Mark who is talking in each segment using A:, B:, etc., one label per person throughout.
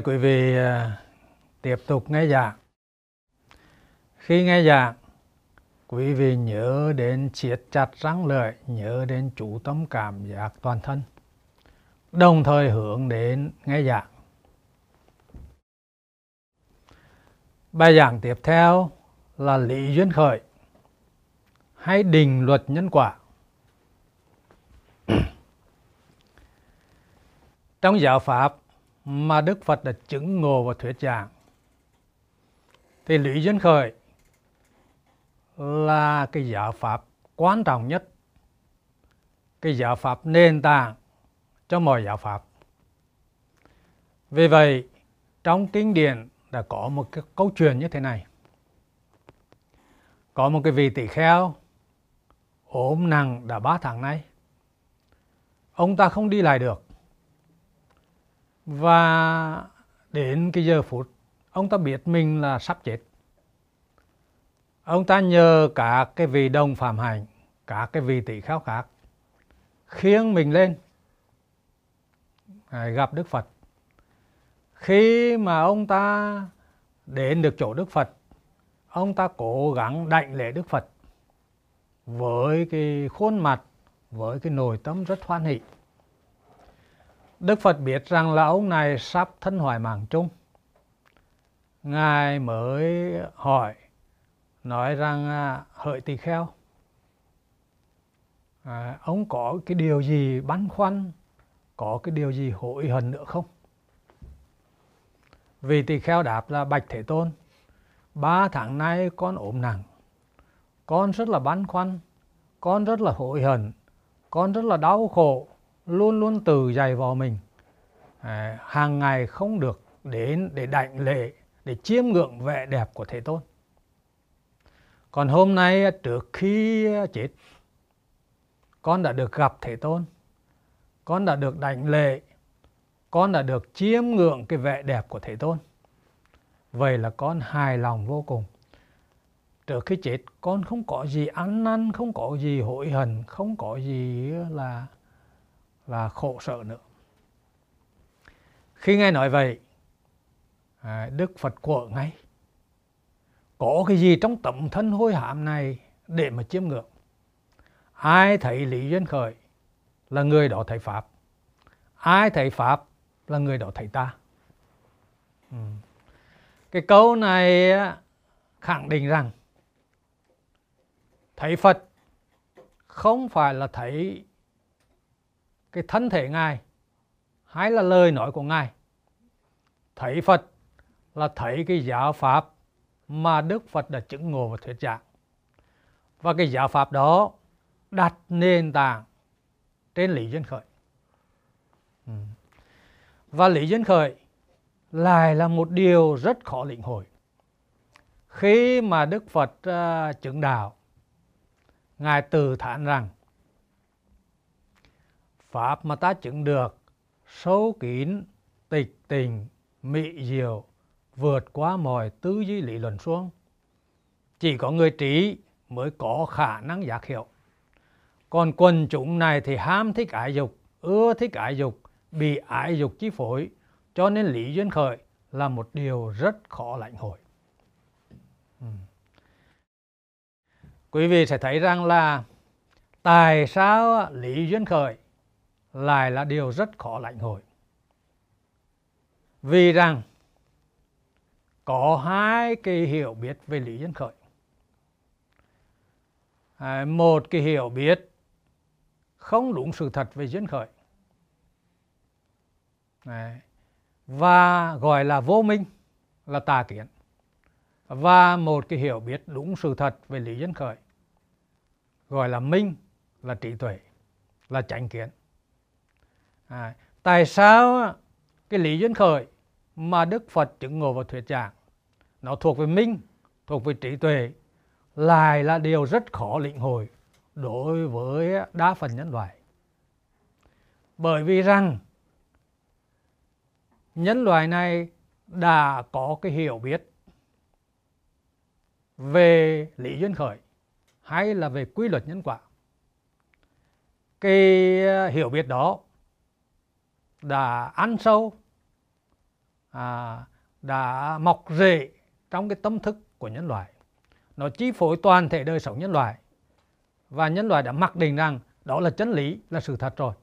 A: Mời quý vị à, tiếp tục nghe giảng. Khi nghe giảng, quý vị nhớ đến siết chặt răng lợi, nhớ đến chủ tâm cảm giác toàn thân, đồng thời hướng đến nghe giảng. Bài giảng tiếp theo là lý duyên khởi hay định luật nhân quả. Trong giáo pháp mà Đức Phật đã chứng ngộ và thuyết giảng. Thì lý duyên khởi là cái giáo pháp quan trọng nhất, cái giáo pháp nền tảng cho mọi giáo pháp. Vì vậy, trong kinh điển đã có một cái câu chuyện như thế này. Có một cái vị tỷ kheo, ốm nặng đã ba tháng nay. Ông ta không đi lại được và đến cái giờ phút, ông ta biết mình là sắp chết. Ông ta nhờ cả cái vị đồng phạm hành cả cái vị tỷ kheo khác, khiêng mình lên à, gặp Đức Phật. Khi mà ông ta đến được chỗ Đức Phật, ông ta cố gắng đảnh lễ Đức Phật với cái khuôn mặt, với cái nội tâm rất hoan hỷ. Đức Phật biết rằng là ông này sắp thân hoại mạng chung. Ngài mới hỏi nói rằng à, hỡi tỳ kheo à, ông có cái điều gì băn khoăn có cái điều gì hối hận nữa không? Vì tỳ kheo đáp là bạch thế tôn ba tháng nay con ốm nặng con rất là băn khoăn con rất là hối hận con rất là đau khổ luôn luôn từ dày vào mình. À, hàng ngày không được đến để đảnh lễ để chiêm ngưỡng vẻ đẹp của thế tôn. Còn hôm nay trước khi à, chết con đã được gặp thế tôn con đã được đảnh lễ con đã được chiêm ngưỡng cái vẻ đẹp của thế tôn. Vậy là con hài lòng vô cùng. Trước khi chết con không có gì ăn năn không có gì hối hận không có gì à, là và khổ sợ nữa. Khi nghe nói vậy à, đức phật của ngay có cái gì trong tấm thân hôi hám này để mà chiêm ngưỡng? Ai thấy lý duyên khởi là người đó thấy pháp? Ai thấy pháp là người đó thấy ta? Ừ. cái câu này khẳng định rằng thấy phật không phải là thấy cái thân thể ngài hay là lời nói của ngài thấy phật là thấy cái giáo pháp mà Đức Phật đã chứng ngộ và thuyết giảng. Và cái giáo pháp đó đặt nền tảng trên lý duyên khởi. Ừ. Và lý duyên khởi lại là một điều rất khó lĩnh hội. Khi mà Đức Phật uh, chứng đạo, Ngài từ thản rằng Pháp mà ta chứng được sâu kín, tịch tình, mỹ diệu vượt qua mọi tư duy lý luận xuống. Chỉ có người trí mới có khả năng giác hiểu. Còn quần chúng này thì ham thích ái dục, ưa thích ái dục, bị ái dục chi phối, cho nên lý duyên khởi là một điều rất khó lãnh hội. Ừ. Quý vị sẽ thấy rằng là tại sao lý duyên khởi lại là điều rất khó lãnh hội. Vì rằng có hai cái hiểu biết về lý dân khởi à, một cái hiểu biết không đúng sự thật về dân khởi Đấy. và gọi là vô minh là tà kiến và một cái hiểu biết đúng sự thật về lý dân khởi gọi là minh là trí tuệ là chánh kiến à, tại sao cái lý duyên khởi mà đức phật chứng ngộ và thuyết giảng nó thuộc về minh thuộc về trí tuệ lại là điều rất khó lĩnh hội đối với đa phần nhân loại? Bởi vì rằng nhân loại này đã có cái hiểu biết về lý duyên khởi hay là về quy luật nhân quả. Cái à, hiểu biết đó đã ăn sâu à, đã mọc rễ trong cái tâm thức của nhân loại. Nó chi phối toàn thể đời sống nhân loại. Và nhân loại đã mặc định rằng đó là chân lý là sự thật rồi.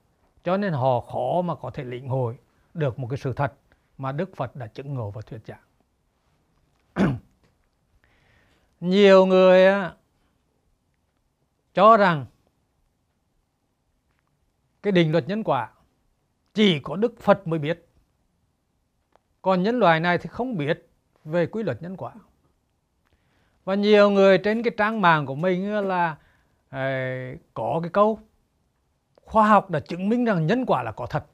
A: Cho nên họ khó mà có thể lĩnh hội được một cái sự thật mà Đức Phật đã chứng ngộ và thuyết giảng. Nhiều người cho rằng cái định luật nhân quả chỉ có Đức Phật mới biết. Còn nhân loại này thì không biết về quy luật nhân quả. Và nhiều người trên cái trang mạng của mình là ờ, có cái câu khoa học đã chứng minh rằng nhân quả là có thật.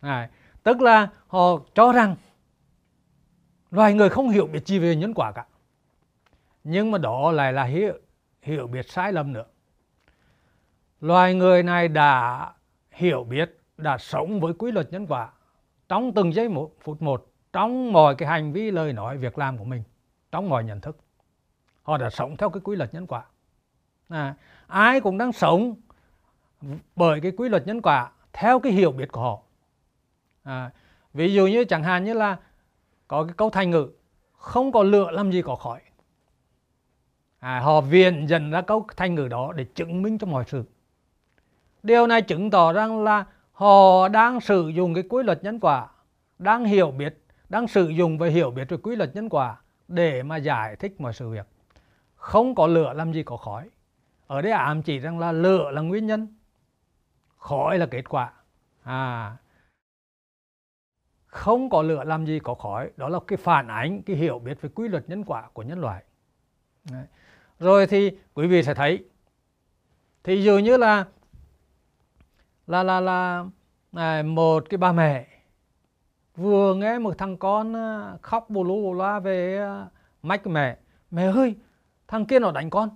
A: À, tức là họ cho rằng loài người không hiểu biết gì về nhân quả cả. Nhưng mà đó lại là hiểu, hiểu biết sai lầm nữa. Loài người này đã hiểu biết đã sống với quy luật nhân quả. Trong từng giây một phút một trong mọi cái hành vi lời nói việc làm của mình trong mọi nhận thức họ đã sống theo cái quy luật nhân quả. À, ai cũng đang sống bởi cái quy luật nhân quả theo cái hiểu biết của họ. À, ví dụ như chẳng hạn như là có cái câu thành ngữ không có lửa làm gì có khói. À, họ viện dần ra câu thành ngữ đó để chứng minh cho mọi sự. Điều này chứng tỏ rằng là họ đang sử dụng cái quy luật nhân quả, đang hiểu biết, đang sử dụng và hiểu biết về quy luật nhân quả để mà giải thích mọi sự việc. Không có lửa làm gì có khói. Ở đây ám chỉ rằng là lửa là nguyên nhân, khói là kết quả. À. Không có lửa làm gì có khói. Đó là cái phản ánh, cái hiểu biết về quy luật nhân quả của nhân loại. Đấy. rồi thì quý vị sẽ thấy, thì dường như là là là là này, một cái bà mẹ. Vừa nghe một thằng con à, khóc bù lú bù loa về à, mách mẹ. Mẹ ơi thằng kia nó đánh con.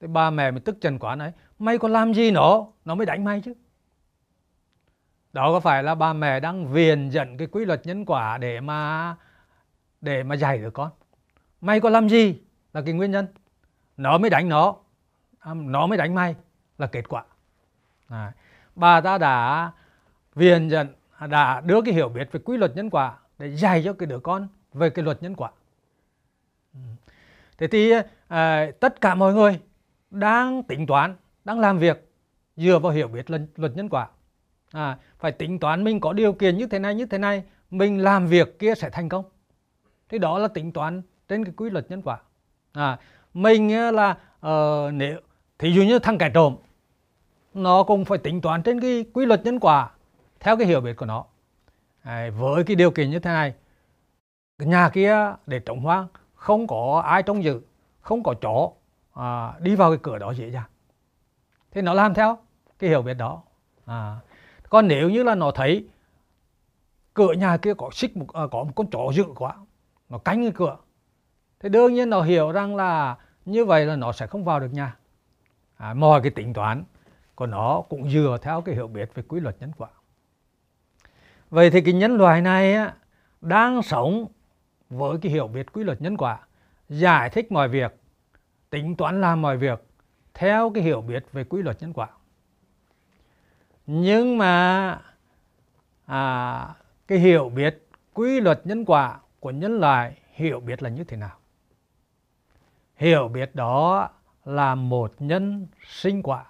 A: Thì bà mẹ mới tức trần quá nói mày còn làm gì nó? Nó mới đánh mày chứ. Đó có phải là bà mẹ đang viền dẫn cái quy luật nhân quả để mà để mà dạy được con? Mày có làm gì? Là cái nguyên nhân. Nó mới đánh nó. À, nó mới đánh mày. Là kết quả. À, bà ta đã viền dẫn đã đưa cái hiểu biết về quy luật nhân quả để dạy cho cái đứa con về cái luật nhân quả. Thế thì à, tất cả mọi người đang tính toán đang làm việc dựa vào hiểu biết luật nhân quả. À, phải tính toán mình có điều kiện như thế này như thế này mình làm việc kia sẽ thành công. Thì đó là tính toán trên cái quy luật nhân quả. À, mình là uh, nếu thí dụ như thằng kẻ trộm nó cũng phải tính toán trên cái quy luật nhân quả theo cái hiểu biết của nó. À, với cái điều kiện như thế này nhà kia để trống hoang không có ai trông giữ không có chó à, đi vào cái cửa đó dễ dàng. Thì nó làm theo cái hiểu biết đó. À, còn nếu như là nó thấy cửa nhà kia có xích một, à, có một con chó dữ quá nó canh cái cửa thì đương nhiên nó hiểu rằng là như vậy là nó sẽ không vào được nhà. À, mọi cái tính toán của nó cũng dựa theo cái hiểu biết về quy luật nhân quả. Vậy thì cái nhân loại này á, đang sống với cái hiểu biết quy luật nhân quả giải thích mọi việc tính toán làm mọi việc theo cái hiểu biết về quy luật nhân quả. Nhưng mà à, cái hiểu biết quy luật nhân quả của nhân loại hiểu biết là như thế nào? Hiểu biết đó là một nhân sinh quả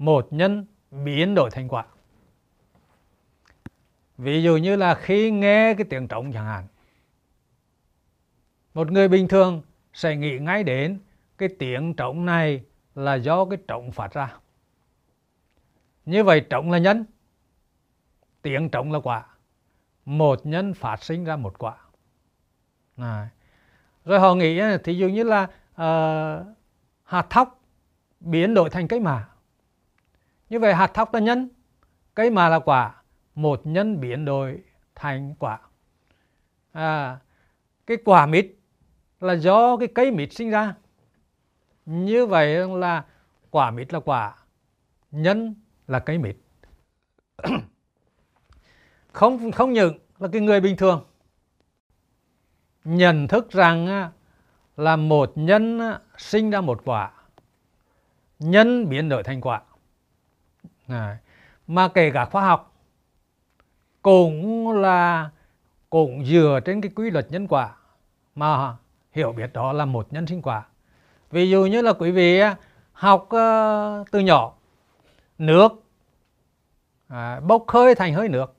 A: một nhân biến đổi thành quả. Ví dụ như là khi nghe cái tiếng trống chẳng hạn một người bình thường sẽ nghĩ ngay đến cái tiếng trống này là do cái trống phát ra. Như vậy trống là nhân tiếng trống là quả. Một nhân phát sinh ra một quả. Này. rồi họ nghĩ à, thì dụ như là uh, hạt thóc biến đổi thành cây mạ như vậy hạt thóc là nhân cây mà là quả một nhân biến đổi thành quả. À, cái quả mít là do cái cây mít sinh ra. Như vậy là quả mít là quả nhân là cây mít. Không không những là cái người bình thường. Nhận thức rằng à, là một nhân à, sinh ra một quả nhân biến đổi thành quả mà kể cả khoa học cũng là cũng dựa trên cái quy luật nhân quả mà hiểu biết đó là một nhân sinh quả. Ví dụ như là quý vị học ờ, từ nhỏ nước à, bốc hơi thành hơi nước.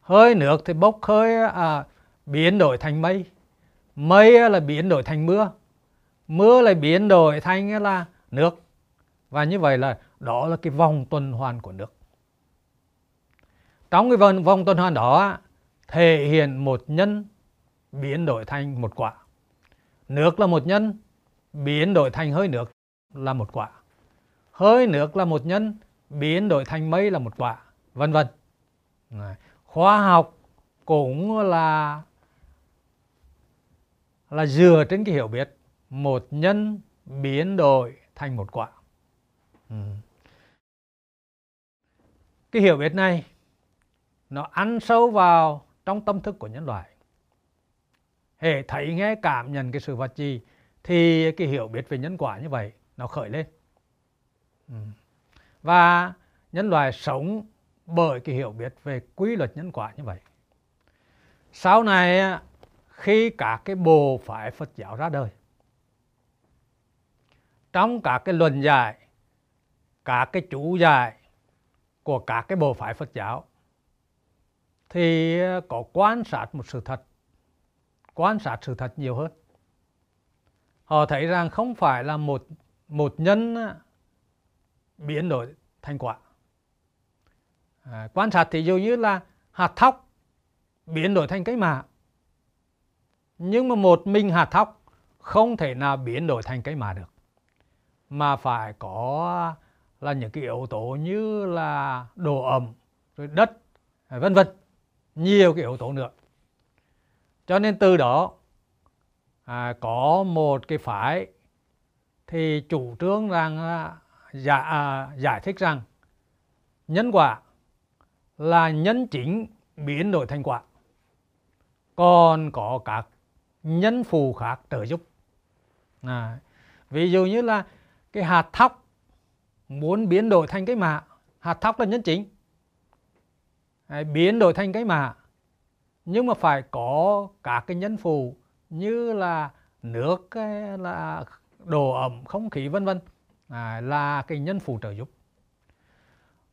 A: Hơi nước thì bốc hơi à, biến đổi thành mây. Mây là biến đổi thành mưa. Mưa lại biến đổi thành là nước. Và như vậy là đó là cái vòng tuần hoàn của nước. Trong cái vòng, vòng tuần hoàn đó thể hiện một nhân biến đổi thành một quả. Nước là một nhân biến đổi thành hơi nước là một quả. Hơi nước là một nhân biến đổi thành mây là một quả vân vân. Khoa học cũng là là dựa trên cái hiểu biết. Một nhân biến đổi thành một quả. Ừ cái hiểu biết này, nó ăn sâu vào trong tâm thức của nhân loại. Hệ thấy, nghe, cảm, nhận cái sự vật gì thì cái hiểu biết về nhân quả như vậy nó khởi lên. Ừ. Và nhân loại sống bởi cái hiểu biết về quy luật nhân quả như vậy. Sau này, khi cả cái bộ phái Phật giáo ra đời, trong các cái luận giải, các cái chủ giải của các cái bộ phái Phật giáo thì ờ, có quan sát một sự thật quan sát sự thật nhiều hơn. Họ thấy rằng không phải là một một nhân ờ, biến đổi thành quả. À, quan sát thì dụ như là hạt thóc biến đổi thành cái mạ. Nhưng mà một mình hạt thóc không thể nào biến đổi thành cái mạ được mà phải có là những cái yếu tố như là độ ẩm rồi đất vân vân. Nhiều cái yếu tố nữa. Cho nên từ đó à, có một cái phái thì chủ trương rằng à, giả, à, giải thích rằng nhân quả là nhân chính biến đổi thành quả. Còn có các nhân phù khác trợ giúp. À, ví dụ như là cái hạt thóc muốn biến đổi thành cái mạ hạt thóc là nhân chính. Đấy, biến đổi thành cái mạ nhưng mà phải có các cái nhân phù như là nước là độ ẩm không khí vân vân. À, là cái nhân phù trợ giúp.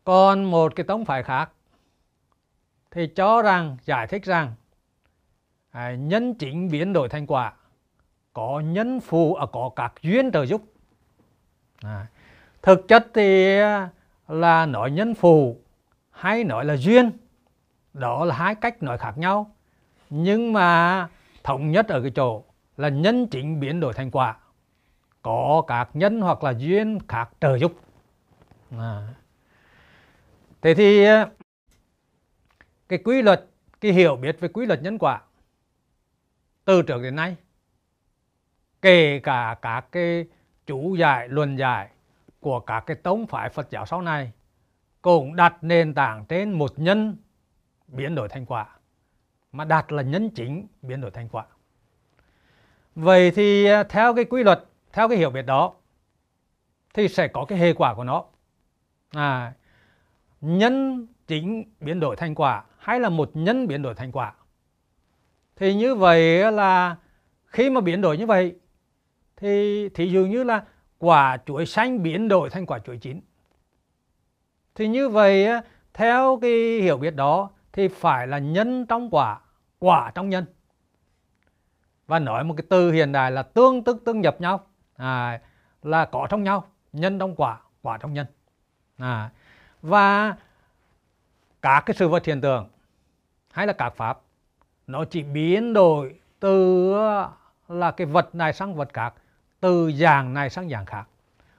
A: Còn một cái tông phái khác thì cho rằng giải thích rằng à, nhân chính biến đổi thành quả. Có nhân phù à, có các duyên trợ giúp. À, thực chất thì à, là nói nhân phù hay nói là duyên, đó là hai cách nói khác nhau nhưng mà thống nhất ở cái chỗ là nhân chính biến đổi thành quả, có các nhân hoặc là duyên khác trợ giúp à. thế thì à, cái quy luật, cái hiểu biết về quy luật nhân quả từ trước đến nay, kể cả các cái chủ giải, luận giải của các cái tông phái Phật giáo sau này cũng đặt nền tảng trên một nhân biến đổi thành quả mà đạt là nhân chính biến đổi thành quả. Vậy thì à, theo cái quy luật theo cái hiểu biết đó thì sẽ có cái hệ quả của nó. À, nhân chính biến đổi thành quả hay là một nhân biến đổi thành quả? Thì như vậy là khi mà biến đổi như vậy thì thí dụ như là quả chuối xanh biến đổi thành quả chuối chín. Thì như vậy theo cái hiểu biết đó thì phải là nhân trong quả quả trong nhân. Và nói một cái từ hiện đại là tương tức tương nhập nhau. À, là có trong nhau nhân trong quả quả trong nhân. À, và các cái sự vật hiện tượng hay là các pháp nó chỉ biến đổi từ à, là cái vật này sang vật khác từ dạng này sang dạng khác.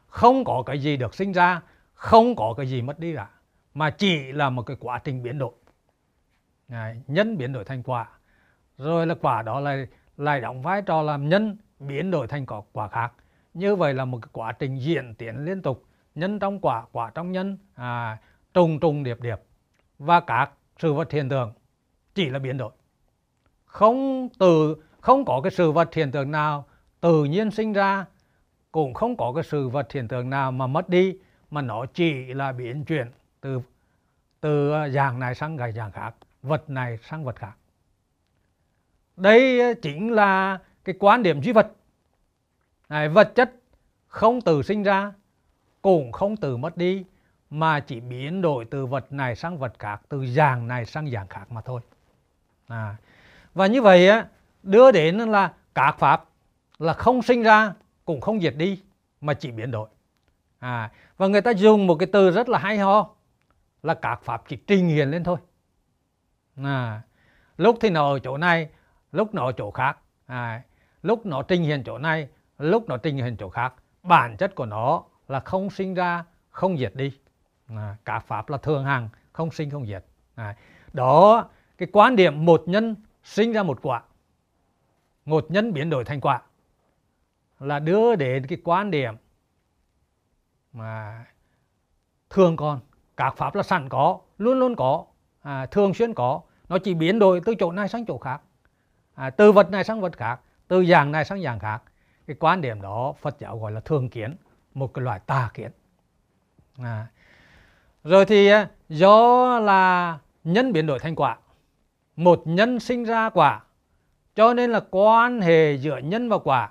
A: Không có cái gì được sinh ra không có cái gì mất đi cả mà chỉ là một cái quá trình biến đổi. Đấy, nhân biến đổi thành quả rồi là quả đó lại lại đóng vai trò làm nhân biến đổi thành có quả khác. Như vậy là một cái quá trình diễn tiến liên tục nhân trong quả quả trong nhân à, trùng trùng điệp điệp. Và các sự vật hiện tượng chỉ là biến đổi. Không từ không có cái sự vật hiện tượng nào tự nhiên sinh ra, cũng không có cái sự vật hiện tượng nào mà mất đi, mà nó chỉ là biến chuyển từ từ à, dạng này sang cái dạng khác, vật này sang vật khác. Đây à, chính là cái quan điểm duy vật. Này, vật chất không từ sinh ra, cũng không từ mất đi, mà chỉ biến đổi từ vật này sang vật khác, từ dạng này sang dạng khác mà thôi. À. và như vậy á, đưa đến là các pháp là không sinh ra cũng không diệt đi mà chỉ biến đổi à. và người ta dùng một cái từ rất là hay ho là các pháp chỉ trình hiện lên thôi à. lúc thì nó ở chỗ này lúc nó ở chỗ khác à. lúc nó trình hiện chỗ này lúc nó trình hiện chỗ khác bản chất của nó là không sinh ra không diệt đi à, cả pháp là thường hằng không sinh không diệt à, đó cái quan điểm một nhân sinh ra một quả một nhân biến đổi thành quả là đưa đến cái quan điểm mà thường còn các pháp là sẵn có luôn luôn có à, thường xuyên có nó chỉ biến đổi từ chỗ này sang chỗ khác à, từ vật này sang vật khác từ dạng này sang dạng khác cái quan điểm đó Phật giáo gọi là thường kiến một cái loại tà kiến à. rồi thì à, do là nhân biến đổi thành quả một nhân sinh ra quả cho nên là quan hệ giữa nhân và quả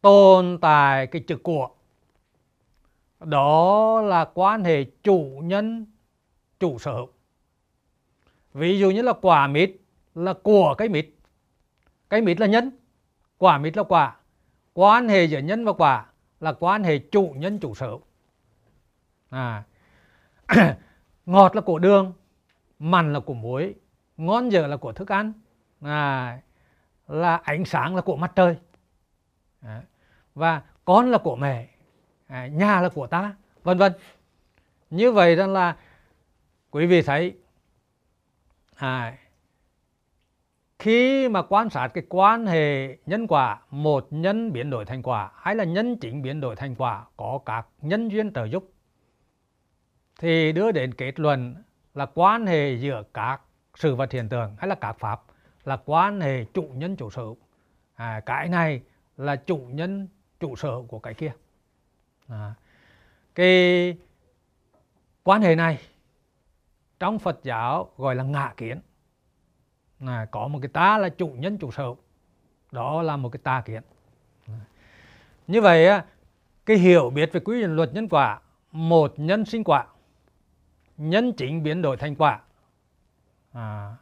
A: tồn tại cái chữ của. Đó là quan hệ chủ nhân, chủ sở hữu. Ví dụ như là quả mít là của cái mít. Cái mít là nhân, quả mít là quả. Quan hệ giữa nhân và quả là quan hệ chủ nhân, chủ sở à. ngọt là của đường, mặn là của muối, ngon dở là của thức ăn. À. là ánh sáng là của mặt trời và con là của mẹ à. nhà là của ta vân vân như vậy rằng là quý vị thấy à, khi mà quan sát cái quan hệ nhân quả một nhân biến đổi thành quả hay là nhân chính biến đổi thành quả có các nhân duyên trợ giúp thì đưa đến kết luận là quan hệ giữa các sự vật hiện tượng hay là các pháp là quan hệ chủ nhân chủ sở à, cái này là chủ nhân chủ sở hữu của cái kia. À, cái quan hệ này trong Phật giáo gọi là ngã kiến. À, có một cái ta là chủ nhân chủ sở. Đó là một cái ta kiến. Như vậy cái hiểu biết về quy luật nhân quả một nhân sinh quả nhân chính biến đổi thành quả. À,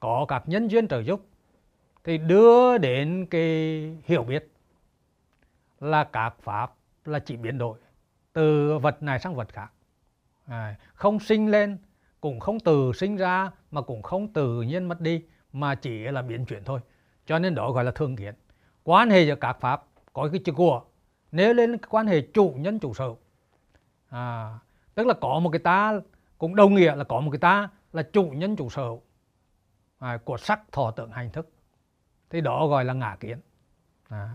A: có các nhân duyên trợ giúp thì đưa đến cái hiểu biết là các pháp là chỉ biến đổi từ vật này sang vật khác. À, không sinh lên cũng không từ sinh ra mà cũng không tự nhiên mất đi mà chỉ là biến chuyển thôi. Cho nên đó gọi là thường kiến. Quan hệ giữa các pháp có cái chữ của nếu lên quan hệ chủ nhân chủ sở. À, tức là có một cái ta cũng đồng nghĩa là có một cái ta là chủ nhân chủ sở à, của sắc thọ tưởng hành thức. Thì đó gọi là ngã kiến. À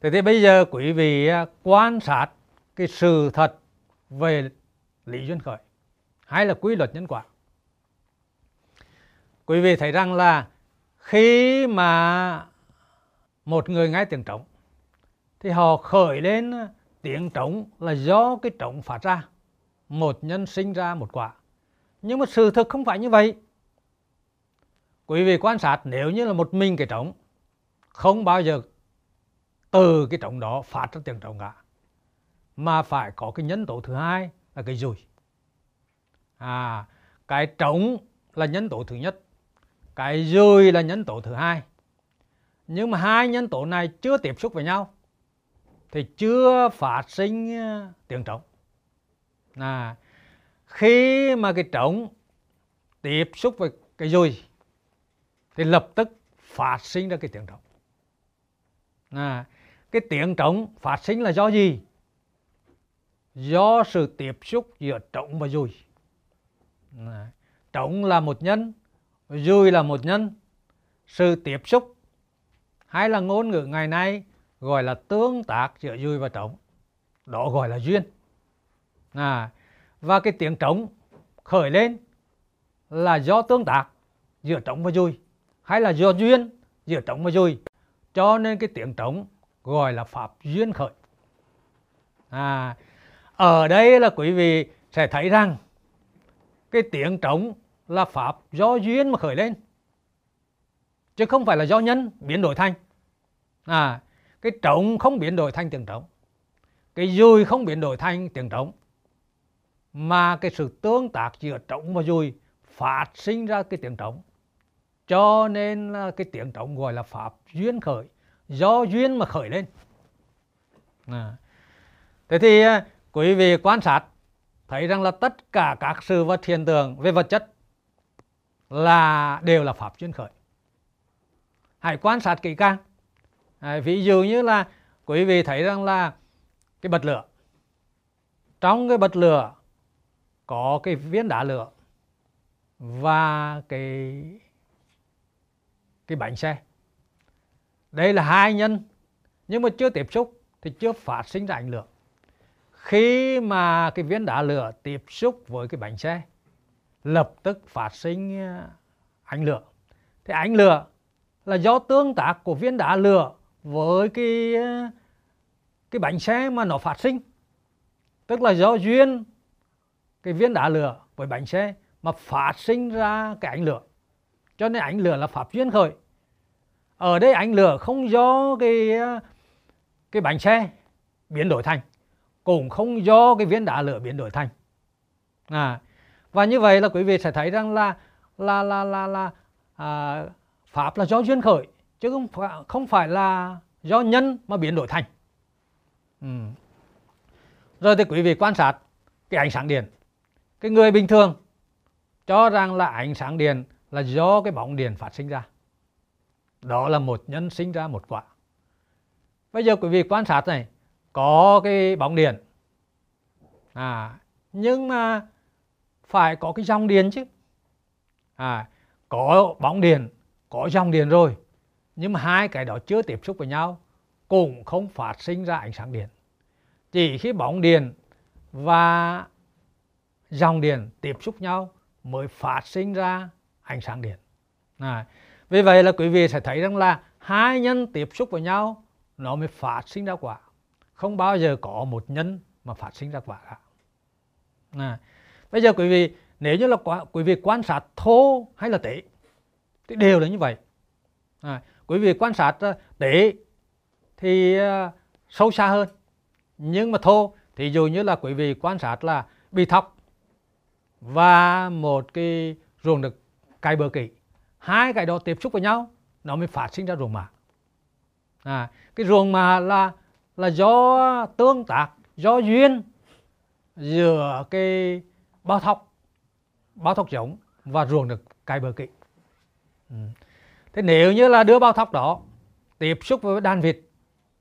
A: thế thì bây giờ quý vị à, quan sát cái sự thật về lý duyên khởi hay là quy luật nhân quả. Quý vị thấy rằng là khi mà một người nghe tiếng trống thì họ khởi lên tiếng trống là do cái trống phát ra, một nhân sinh ra một quả. Nhưng mà sự thực không phải như vậy. Quý vị quan sát, nếu như là một mình cái trống, không bao giờ từ cái trống đó phát ra tiếng trống cả mà phải có cái nhân tố thứ hai là cái dùi à cái trống là nhân tố thứ nhất cái dùi là nhân tố thứ hai. Nhưng mà hai nhân tố này chưa tiếp xúc với nhau thì chưa phát sinh tiền tiếng trống à, khi mà cái trống tiếp xúc với cái dùi thì lập tức phát sinh ra cái tiếng trống à, cái tiếng trống phát sinh là do gì? Do sự tiếp xúc giữa trống và dùi. Trống là một nhân dùi là một nhân. Sự tiếp xúc hay là ngôn ngữ ngày nay gọi là tương tác giữa dùi và trống. Đó gọi là duyên. À, và cái tiếng trống khởi lên là do tương tác giữa trống và dùi hay là do duyên giữa trống và dùi. Cho nên cái tiếng trống gọi là pháp duyên khởi. À, ở đây là quý vị sẽ thấy rằng cái tiếng trống là pháp do duyên mà khởi lên chứ không phải là do nhân biến đổi thành. À cái trống không biến đổi thành tiếng trống cái dùi không biến đổi thành tiếng trống mà cái sự tương tác giữa trống và dùi phát sinh ra cái tiếng trống. Cho nên là cái tiếng trống gọi là pháp duyên khởi do duyên mà khởi lên. À. thế thì à, quý vị quan sát thấy rằng là tất cả các sự vật hiện tượng về vật chất là đều là pháp duyên khởi. Hãy quan sát kỹ càng. À, ví dụ như là quý vị thấy rằng là cái bật lửa. Trong cái bật lửa có cái viên đá lửa và cái cái bánh xe đây là hai nhân, nhưng mà chưa tiếp xúc thì chưa phát sinh ra ảnh lửa. Khi mà cái viên đá lửa tiếp xúc với cái bánh xe, lập tức phát sinh ờ, ảnh ánh lửa. Thì ánh lửa là do tương tác của viên đá lửa với cái ờ, cái bánh xe mà nó phát sinh. Tức là do duyên cái viên đá lửa với bánh xe mà phát sinh ra cái ánh lửa. Cho nên ánh lửa là pháp duyên khởi ở đây ánh lửa không do cái cái bánh xe biến đổi thành cũng không do cái viên đá lửa biến đổi thành. À, và như vậy là quý vị sẽ thấy rằng là là là là là à, pháp là do duyên khởi chứ không phải không phải là do nhân mà biến đổi thành. Ừ. rồi thì quý vị quan sát cái ánh sáng điện. Cái người bình thường cho rằng là ánh sáng điện là do cái bóng điện phát sinh ra đó là một nhân sinh ra một quả. Bây giờ quý vị quan sát này có cái bóng điện. À nhưng mà phải có cái dòng điện chứ. À có bóng điện có dòng điện rồi nhưng mà hai cái đó chưa tiếp xúc với nhau cũng không phát sinh ra ánh sáng điện. Chỉ khi bóng điện và dòng điện tiếp xúc nhau mới phát sinh ra ánh sáng điện. À, vì vậy là quý vị sẽ thấy rằng là hai nhân tiếp xúc với nhau nó mới phát sinh ra quả. Không bao giờ có một nhân mà phát sinh ra quả cả. À, bây giờ quý vị nếu như là quý vị quan sát thô hay là tệ thì đều là như vậy. À, quý vị quan sát à, tệ thì uh, sâu xa hơn. Nhưng mà thô thì dù như là quý vị quan sát là bị thóc và một cái ruộng được cày bờ kỹ hai cái đó tiếp xúc với nhau nó mới phát sinh ra ruồng mạ à, cái ruồng mạ là là do tương tác do duyên giữa cái bao thóc bao thóc giống và ruồng được cài bờ kỵ. ừ. thế nếu như là đưa bao thóc đó tiếp xúc với đàn vịt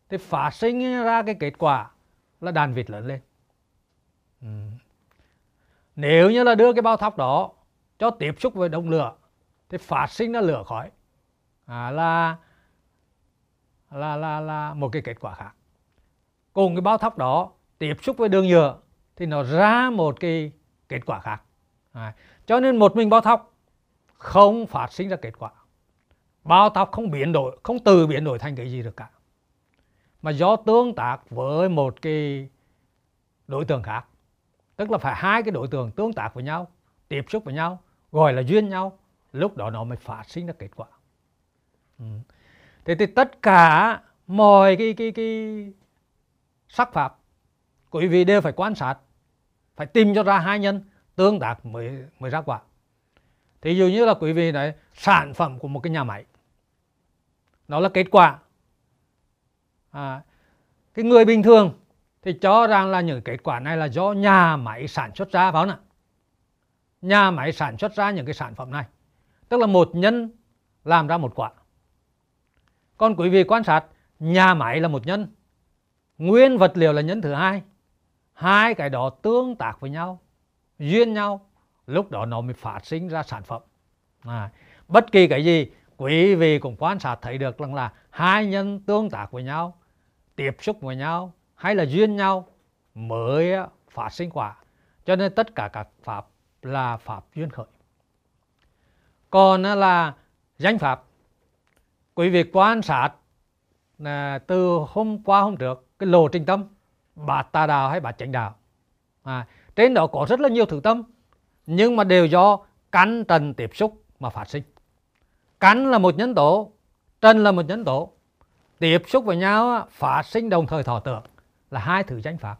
A: thì phát sinh ra cái kết quả là đàn vịt lớn lên ừ. nếu như là đưa cái bao thóc đó cho tiếp xúc với đống lửa thì phát sinh ra lửa khói. À, là là là là một cái kết quả khác. Cùng cái bao thóc đó tiếp xúc với đường nhựa thì nó ra một cái kết quả khác. À, cho nên một mình bao thóc không phát sinh ra kết quả. Bao thóc không biến đổi không từ biến đổi thành cái gì được cả. Mà do tương tác với một cái đối tượng khác. Tức là phải hai cái đối tượng tương tác với nhau tiếp xúc với nhau gọi là duyên nhau lúc đó nó mới phát sinh ra kết quả. Ừ. thế thì tất cả mọi cái cái cái sắc pháp quý vị đều phải quan sát phải tìm cho ra hai nhân tương tác mới mới ra quả. Thì dụ như là quý vị nói sản phẩm của một cái nhà máy nó là kết quả. À, cái người bình thường thì cho rằng là những kết quả này là do nhà máy sản xuất ra phải không ạ nhà máy sản xuất ra những cái sản phẩm này tức là một nhân làm ra một quả. Còn quý vị quan sát nhà máy là một nhân. Nguyên vật liệu là nhân thứ hai. Hai cái đó tương tác với nhau duyên nhau. Lúc đó nó mới phát sinh ra sản phẩm. À, bất kỳ cái gì quý vị cũng quan sát thấy được rằng là hai nhân tương tác với nhau tiếp xúc với nhau hay là duyên nhau mới phát sinh quả. Cho nên tất cả các pháp là pháp duyên khởi còn à, là danh pháp. Quý vị quan sát là từ hôm qua hôm trước cái lộ trình tâm bát tà đạo hay bát chánh đạo. À, trên đó có rất là nhiều thứ tâm nhưng mà đều do căn trần tiếp xúc mà phát sinh. Cắn là một nhân tố trần là một nhân tố. Tiếp xúc với nhau à, phát sinh đồng thời thọ tưởng là hai thứ danh pháp.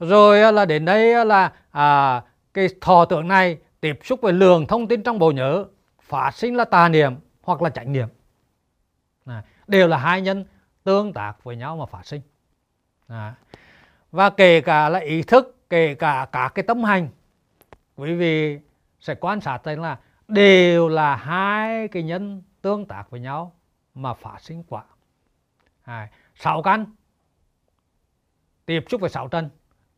A: Rồi à, là đến đây là à, cái thọ tưởng này tiếp xúc với lượng thông tin trong bộ nhớ phát sinh là tà niệm hoặc là chánh niệm. À, đều là hai nhân tương tác với nhau mà phát sinh. À, và kể cả là ý thức kể cả cả cái tâm hành quý vị sẽ quan sát thấy là đều là hai cái nhân tương tác với nhau mà phát sinh quả à, sáu căn. Tiếp xúc với sáu trần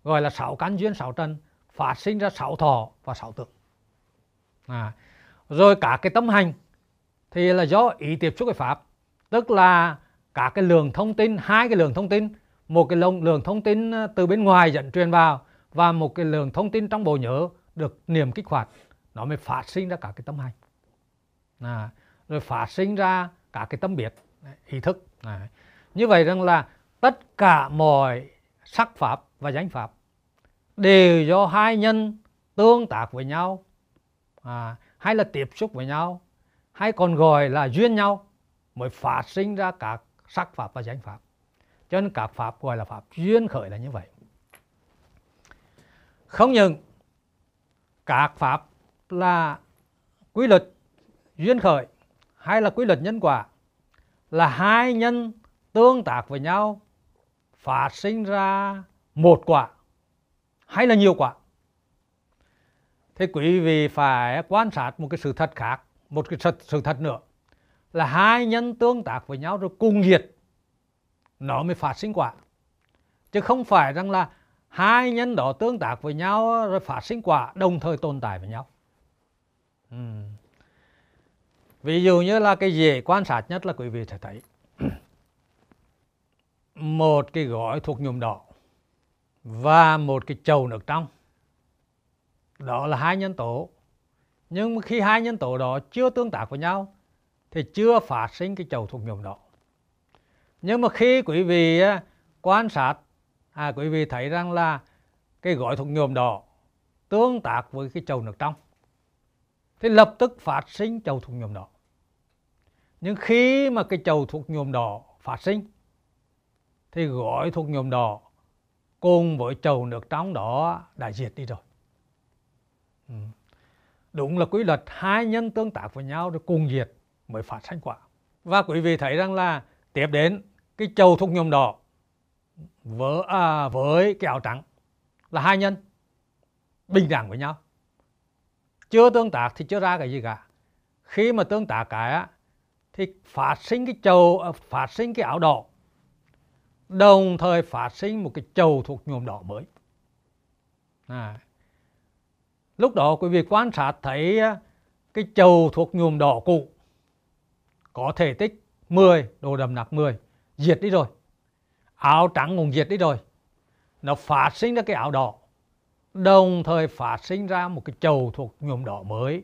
A: gọi là sáu căn duyên sáu trần phát sinh ra sáu thọ và sáu tưởng à, rồi cả cái tâm hành thì là do ý tiếp xúc với pháp. Tức là cả cái lượng thông tin hai cái lượng thông tin một cái lượng, lượng thông tin ờ, từ bên ngoài dẫn truyền vào và một cái lượng thông tin trong bộ nhớ được niềm kích hoạt. Nó mới phát sinh ra cả cái tâm hành. À, rồi phát sinh ra cả cái tâm biệt, ý thức. À. như vậy rằng là tất cả mọi sắc pháp và danh pháp đều do hai nhân tương tác với nhau à, hay là tiếp xúc với nhau hay còn gọi là duyên nhau mới phát sinh ra các sắc pháp và danh pháp. Cho nên các pháp gọi là pháp duyên khởi là như vậy. Không những các pháp là quy luật duyên khởi hay là quy luật nhân quả là hai nhân tương tác với nhau phát sinh ra một quả hay là nhiều quả thì quý vị phải quan sát một cái sự thật khác một cái sự, sự thật nữa. Là hai nhân tương tác với nhau rồi cùng nhiệt nó mới phát sinh quả. Chứ không phải rằng là hai nhân đó tương tác với nhau rồi phát sinh quả đồng thời tồn tại với nhau. Ừ. ví dụ như là cái dễ quan sát nhất là quý vị sẽ thấy. Một cái gói thuộc nhuộm đỏ và một cái chầu nước trong đó là hai nhân tố. Nhưng khi hai nhân tố đó chưa tương tác với nhau thì chưa phát sinh cái chầu thuộc nhóm đỏ nhưng mà khi quý vị quan sát à, quý vị thấy rằng là cái gói thuộc nhóm đỏ tương tác với cái chầu nước trong thì lập tức phát sinh chầu thuộc nhóm đỏ nhưng khi mà cái chầu thuộc nhuộm đỏ phát sinh thì gói thuộc nhuộm đỏ cùng với chầu nước trong đó đã diệt đi rồi ừ. đúng là quy luật hai nhân tương tác với nhau rồi cùng diệt mới phát sinh quả và quý vị thấy rằng là tiếp đến cái chầu thuộc nhuộm đỏ với, à, với cái áo trắng là hai nhân bình đẳng với nhau chưa tương tác thì chưa ra cái gì cả khi mà tương tác cái á thì phát sinh cái chầu à, phát sinh cái áo đỏ đồng thời phát sinh một cái chầu thuộc nhuộm đỏ mới à lúc đó quý vị quan sát thấy cái chầu thuộc nhuộm đỏ cũ. Có thể tích 10 đồ đầm nặc 10 diệt đi rồi. Áo trắng cũng diệt đi rồi. Nó phát sinh ra cái áo đỏ. Đồng thời phát sinh ra một cái chầu thuộc nhuộm đỏ mới.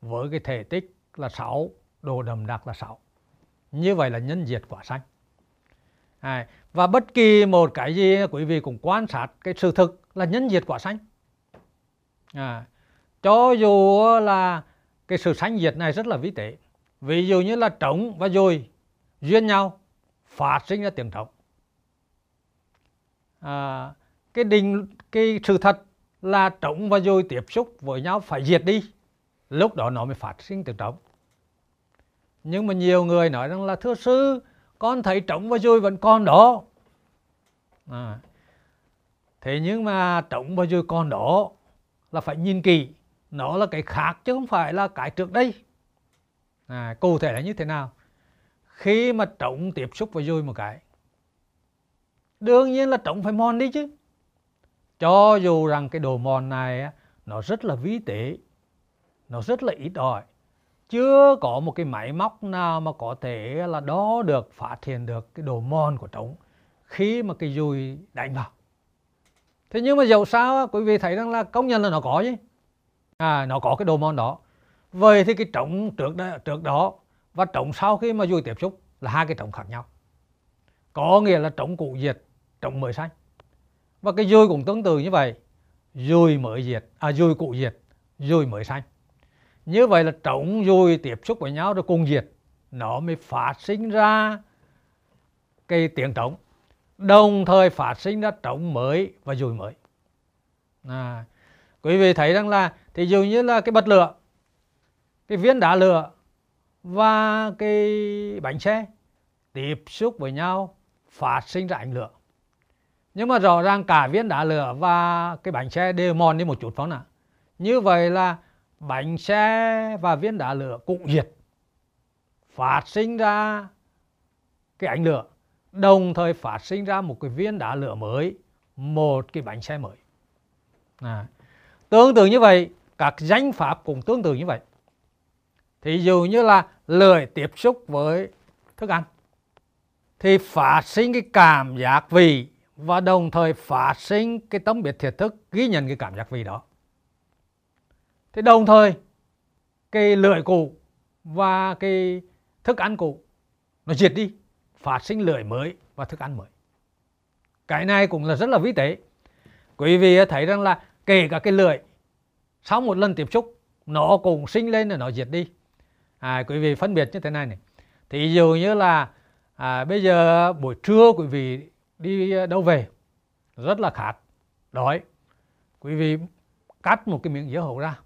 A: Với cái thể tích là 6 đồ đầm đặc là 6 như vậy là nhân diệt quả xanh à, và bất kỳ một cái gì quý vị cũng quan sát cái sự thực là nhân diệt quả xanh à, cho dù là cái sự sanh diệt này rất là vĩ tế. Ví dụ như là trống và dồi duyên nhau phát sinh ra tiếng trống à, cái định cái sự thật là trống và dồi tiếp xúc với nhau phải diệt đi lúc đó nó mới phát sinh tiếng trống nhưng mà nhiều người nói rằng là thưa sư con thấy trống và dồi vẫn còn đó. À, thế nhưng mà trống và dồi còn đó là phải nhìn kỹ. Nó là cái khác chứ không phải là cái trước đây. À, cụ thể là như thế nào? Khi mà trống tiếp xúc với dùi một cái đương nhiên là trống phải mòn đi chứ. Cho dù rằng cái đồ mòn này nó rất là vi tế nó rất là ít ỏi. Chưa có một cái máy móc nào mà có thể là đo được phát hiện được cái đồ mòn của trống khi mà cái dùi đánh vào thế nhưng mà dầu sao quý vị thấy rằng là công nhận là nó có chứ. À nó có cái đồ mòn đó. Vậy thì cái trống trước đó, trước đó và trống sau khi mà dùi tiếp xúc là hai cái trống khác nhau. Có nghĩa là trống cũ diệt trống mới sanh. Và cái dùi cũng tương tự như vậy. Dùi mới diệt à dùi cũ diệt dùi mới sanh. Như vậy là trống dùi tiếp xúc với nhau rồi cùng diệt. Nó mới phát sinh ra cái tiếng trống đồng thời phát sinh ra trống mới và dùi mới. À, quý vị thấy rằng là thì dụ như là cái bật lửa cái viên đá lửa và cái bánh xe tiếp xúc với nhau phát sinh ra ánh lửa. Nhưng mà rõ ràng cả viên đá lửa và cái bánh xe đều mòn đi một chút phóng nào? Như vậy là bánh xe và viên đá lửa cũng diệt phát sinh ra cái ánh lửa đồng thời phát sinh ra một cái viên đá lửa mới, một cái bánh xe mới. À. tương tự như vậy, các danh pháp cũng tương tự như vậy. Thì dù như là lười tiếp xúc với thức ăn, thì phát sinh cái cảm giác vị và đồng thời phát sinh cái tấm biệt thiệt thức ghi nhận cái cảm giác vị đó. Thì đồng thời, cái lưỡi cũ và cái thức ăn cũ nó diệt đi phát sinh lưỡi mới và thức ăn mới. Cái này cũng là rất là vi tế. Quý vị thấy rằng là kể cả cái lưỡi sau một lần tiếp xúc nó cũng sinh lên rồi nó diệt đi. À, quý vị phân biệt như thế này này. Thì dụ như là à, bây giờ buổi trưa quý vị đi đâu về rất là khát. Đói. Quý vị cắt một cái miếng dưa hấu ra.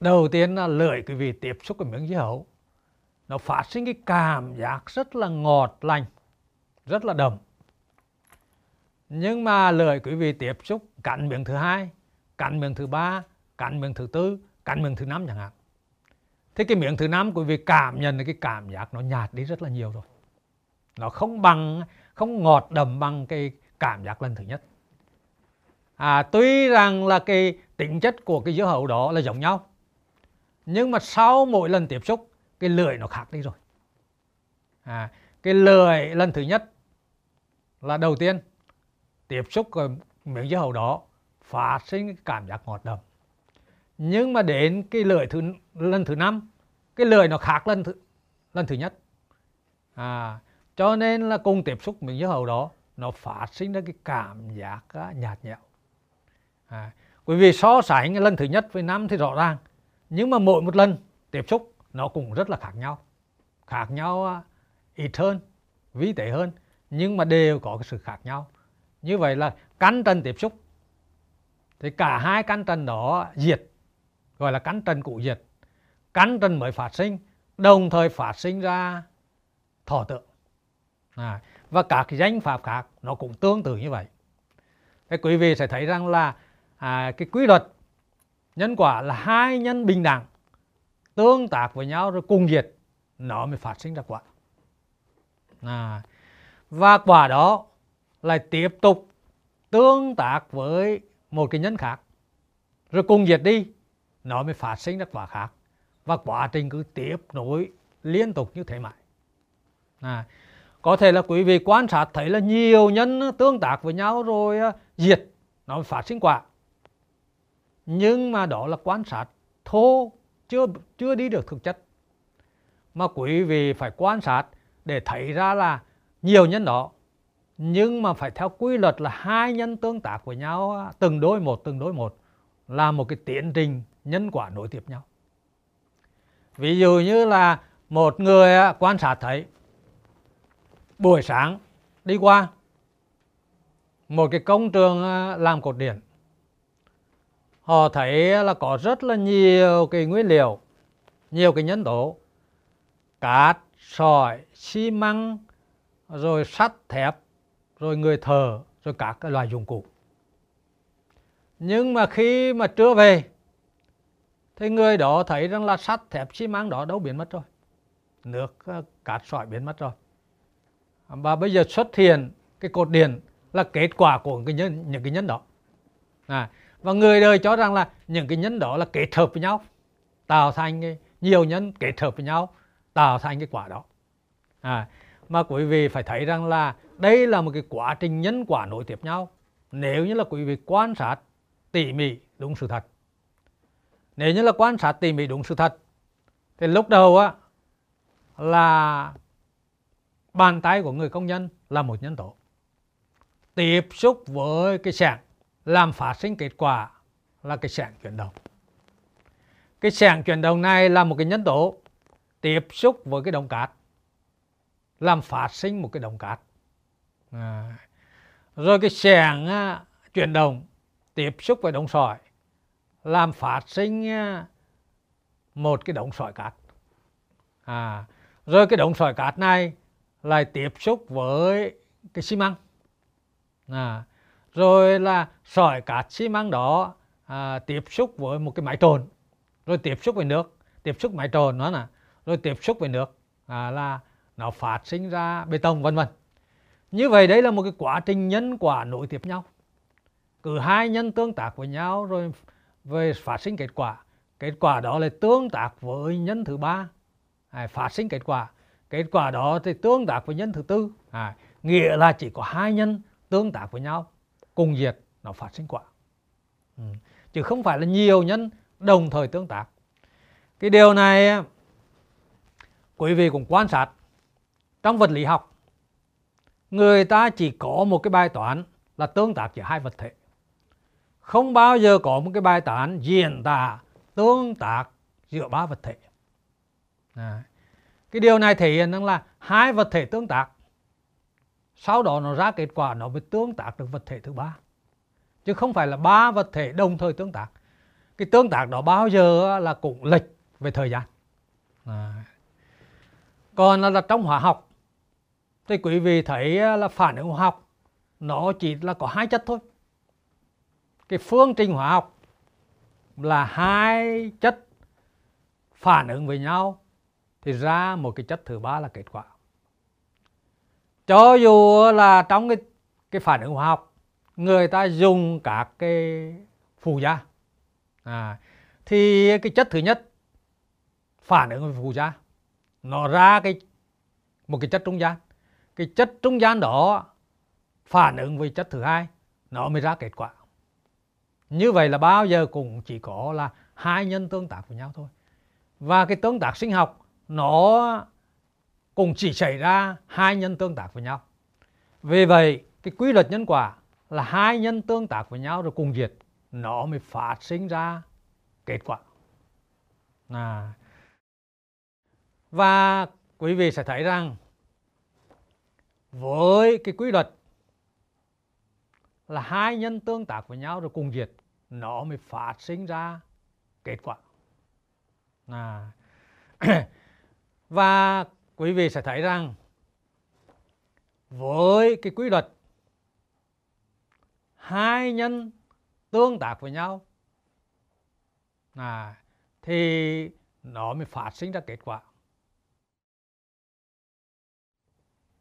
A: Đầu tiên là lưỡi quý vị tiếp xúc cái miếng dưa hấu nó phát sinh cái cảm giác rất là ngọt lành rất là đậm. Nhưng mà lời quý vị tiếp xúc cắn miệng thứ hai cắn miệng thứ ba cắn miệng thứ tư cắn miệng thứ năm chẳng hạn. Thế cái miệng thứ năm quý vị cảm nhận cái cảm giác nó nhạt đi rất là nhiều rồi. Nó không bằng không ngọt đậm bằng cái cảm giác lần thứ nhất. À, tuy rằng là cái tính chất của cái dưa hấu đó là giống nhau nhưng mà sau mỗi lần tiếp xúc cái lưỡi nó khác đi rồi. À, cái lưỡi lần thứ nhất là đầu tiên tiếp xúc với miếng dưa hấu đó phát sinh cái cảm giác ngọt đậm. Nhưng mà đến cái lưỡi thứ lần thứ năm cái lưỡi nó khác lần thứ lần thứ nhất. À, cho nên là cùng tiếp xúc miếng dưa hấu đó nó phát sinh ra cái cảm giác à, nhạt nhẽo. À, quý vị so sánh lần thứ nhất với năm thì rõ ràng nhưng mà mỗi một lần tiếp xúc nó cũng rất là khác nhau. Khác nhau à, ít hơn vi tế hơn nhưng mà đều có cái sự khác nhau. Như vậy là căn trần tiếp xúc. Thì cả hai căn trần đó diệt gọi là căn trần cụ diệt. Căn trần mới phát sinh đồng thời phát sinh ra thọ tượng. À, và các danh pháp khác nó cũng tương tự như vậy. Thế quý vị sẽ thấy rằng là à, cái quy luật nhân quả là hai nhân bình đẳng tương tác với nhau rồi cùng diệt nó mới phát sinh ra quả. À, và quả đó lại tiếp tục tương tác với một cái nhân khác. Rồi cùng diệt đi nó mới phát sinh ra quả khác. Và quá trình cứ tiếp nối liên tục như thế mãi. À, có thể là quý vị quan sát thấy là nhiều nhân tương tác với nhau rồi à, diệt nó mới phát sinh quả. Nhưng mà đó là quan sát thô chưa chưa đi được thực chất. Mà quý vị phải quan sát để thấy ra là nhiều nhân đó, nhưng mà phải theo quy luật là hai nhân tương tác với nhau, từng đối một, từng đối một, là một cái tiến trình nhân quả nối tiếp nhau. Ví dụ như là một người à, quan sát thấy buổi sáng đi qua một cái công trường à, làm cột điện họ thấy là có rất là nhiều cái nguyên liệu nhiều cái nhân tố. Cát sỏi xi măng rồi sắt thép rồi người thờ rồi các cái loại dụng cụ. Nhưng mà khi mà trưa về thì người đó thấy rằng là sắt thép xi măng đó đâu biến mất rồi. Nước ờ, cát sỏi biến mất rồi. Và bây giờ xuất hiện cái cột điện là kết quả của cái nhân, những cái nhân đó. À, và người đời cho rằng là những cái nhân đó là kết hợp với nhau tạo thành cái nhiều nhân kết hợp với nhau tạo thành cái quả đó. À, mà quý vị phải thấy rằng là đây là một cái quá trình nhân quả nối tiếp nhau. Nếu như là quý vị quan sát tỉ mỉ đúng sự thật nếu như là quan sát tỉ mỉ đúng sự thật thì lúc đầu á là bàn tay của người công nhân là một nhân tố. Tiếp xúc với cái sẹn làm phát sinh kết quả là cái sẹn chuyển động cái sẻng chuyển động này là một cái nhân tố tiếp xúc với cái động cát, làm phát sinh một cái động cát à. rồi cái sẻng à, chuyển động tiếp xúc với động sỏi, làm phát sinh à, một cái động sỏi cát à. rồi cái động sỏi cát này lại tiếp xúc với cái xi măng à rồi là sỏi cát xi măng đó à, tiếp xúc với một cái máy trồn rồi tiếp xúc với nước tiếp xúc máy trồn nó là rồi tiếp xúc với nước à, là nó phát sinh ra bê tông vân vân. Như vậy đấy là một cái quá trình nhân quả nối tiếp nhau. Cứ hai nhân tương tác với nhau rồi về phát sinh kết quả. Kết quả đó là tương tác với nhân thứ ba. À, phát sinh kết quả. Kết quả đó thì tương tác với nhân thứ tư. À, nghĩa là chỉ có hai nhân tương tác với nhau cùng diệt nó phát sinh quả. Ừ. chứ không phải là nhiều nhân đồng thời tương tác. Cái điều này quý vị cũng quan sát. Trong vật lý học người ta chỉ có một cái bài toán là tương tác giữa hai vật thể. Không bao giờ có một cái bài toán diễn tả tương tác giữa ba vật thể. À. cái điều này thể hiện rằng là hai vật thể tương tác sau đó nó ra kết quả nó mới tương tác được vật thể thứ ba. Chứ không phải là ba vật thể đồng thời tương tác. Cái tương tác đó bao giờ là cũng lệch về thời gian. À. còn là, là trong hóa học thì quý vị thấy là phản ứng hóa học nó chỉ là có hai chất thôi. Cái phương trình hóa học là hai chất phản ứng với nhau thì ra một cái chất thứ ba là kết quả cho dù là trong cái cái phản ứng hóa học người ta dùng các cái phụ gia. À, thì cái chất thứ nhất phản ứng với phụ gia nó ra cái một cái chất trung gian. Cái chất trung gian đó phản ứng với chất thứ hai nó mới ra kết quả. Như vậy là bao giờ cũng chỉ có là hai nhân tương tác với nhau thôi. Và cái tương tác sinh học nó cũng chỉ xảy ra hai nhân tương tác với nhau vì vậy, cái quy luật nhân quả là hai nhân tương tác với nhau rồi cùng diệt, nó mới phát sinh ra kết quả à. và quý vị sẽ thấy rằng, với cái quy luật là hai nhân tương tác với nhau rồi cùng diệt, nó mới phát sinh ra kết quả à. và quý vị sẽ thấy rằng với cái quy luật hai nhân tương tác với nhau à, thì nó mới phát sinh ra kết quả.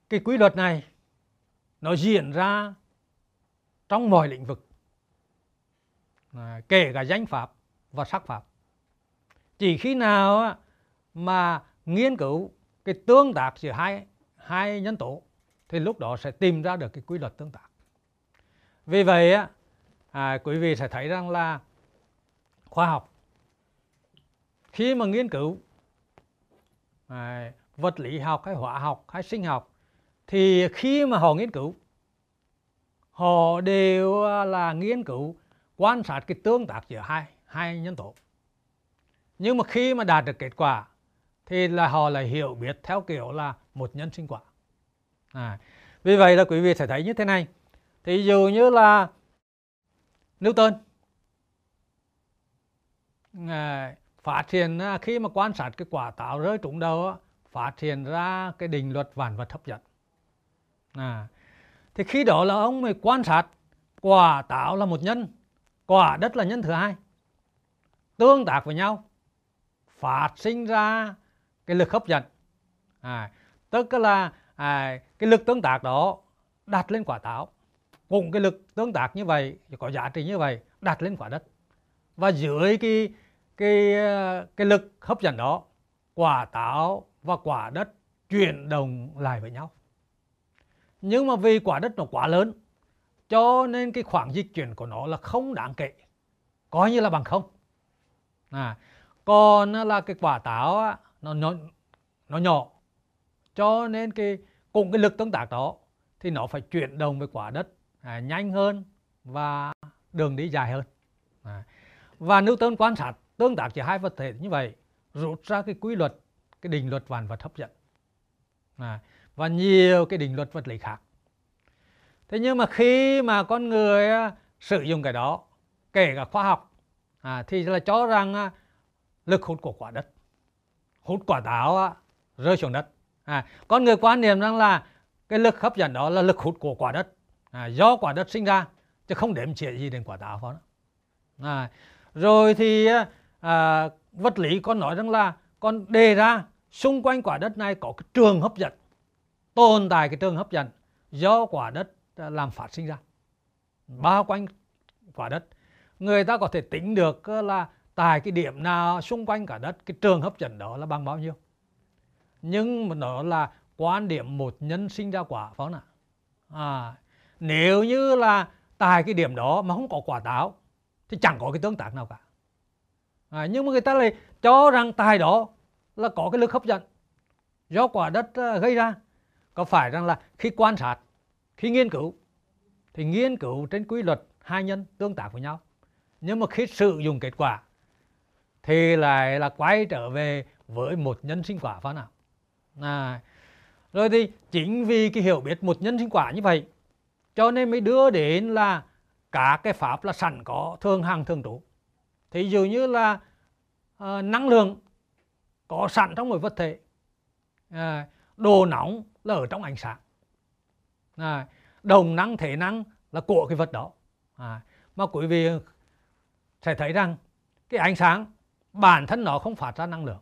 A: Cái quy luật này nó diễn ra trong mọi lĩnh vực à, kể cả danh pháp và sắc pháp. Chỉ khi nào mà nghiên cứu cái tương tác giữa hai hai nhân tố thì lúc đó sẽ tìm ra được cái quy luật tương tác. Vì vậy á à, quý vị sẽ thấy rằng là khoa học khi mà nghiên cứu à, vật lý học hay hóa học hay sinh học thì khi mà họ nghiên cứu họ đều à, là nghiên cứu quan sát cái tương tác giữa hai hai nhân tố. Nhưng mà khi mà đạt được kết quả thì là họ lại hiểu biết theo kiểu là một nhân sinh quả. À, vì vậy là quý vị sẽ thấy như thế này. Thì dù như là Newton. À, phát hiện à, khi mà quan sát cái quả táo rơi trúng đầu phát hiện ra cái định luật vạn vật hấp dẫn. À, thì khi đó là ông mới quan sát quả táo là một nhân quả đất là nhân thứ hai. Tương tác với nhau phát sinh ra cái lực hấp dẫn. À, tức là à, cái lực tương tác đó đặt lên quả táo. Cùng cái lực tương tác như vậy có giá trị như vậy đặt lên quả đất. Và dưới cái cái cái lực hấp dẫn đó quả táo và quả đất chuyển động lại với nhau. Nhưng mà vì quả đất nó quá lớn cho nên cái khoảng dịch chuyển của nó là không đáng kể. Coi như là bằng không. À, còn là cái quả táo nó nhỏ, nó nhỏ. Cho nên cái cùng cái lực tương tác đó thì nó phải chuyển động với quả đất à, nhanh hơn và đường đi dài hơn. À, và Newton quan sát tương tác giữa hai vật thể như vậy rút ra cái quy luật cái định luật vạn vật hấp dẫn. À, và nhiều cái định luật vật lý khác. Thế nhưng mà khi mà con người à, sử dụng cái đó kể cả khoa học à, thì là cho rằng lực hút của quả đất hút quả táo rơi xuống đất. À, con người quan niệm rằng là cái lực hấp dẫn đó là lực hút của quả đất. À, do quả đất sinh ra chứ không đếm chuyện gì đến quả táo đó. À, rồi thì à, vật lý con nói rằng là con đề ra xung quanh quả đất này có cái trường hấp dẫn tồn tại cái trường hấp dẫn do quả đất à, làm phát sinh ra. Bao quanh quả đất người ta có thể tính được là tại cái điểm nào xung quanh cả đất cái trường hấp dẫn đó là bằng bao nhiêu? Nhưng mà nó là quan điểm một nhân sinh ra quả phải không ạ à, nếu như là tại cái điểm đó mà không có quả táo thì chẳng có cái tương tác nào cả. À, nhưng mà người ta lại cho rằng tại đó là có cái lực hấp dẫn. Do quả đất à, gây ra có phải rằng là khi quan sát khi nghiên cứu thì nghiên cứu trên quy luật hai nhân tương tác với nhau. Nhưng mà khi sử dụng kết quả thì lại là quay trở về với một nhân sinh quả phải nào. À, rồi thì chính vì cái hiểu biết một nhân sinh quả như vậy cho nên mới đưa đến là cả cái pháp là sẵn có thường hằng thường trụ thì dụ như là uh, năng lượng có sẵn trong một vật thể à, đồ nóng là ở trong ánh sáng. À, đồng năng thể năng là của cái vật đó. À, mà quý vị sẽ thấy rằng cái ánh sáng bản thân nó không phát ra năng lượng.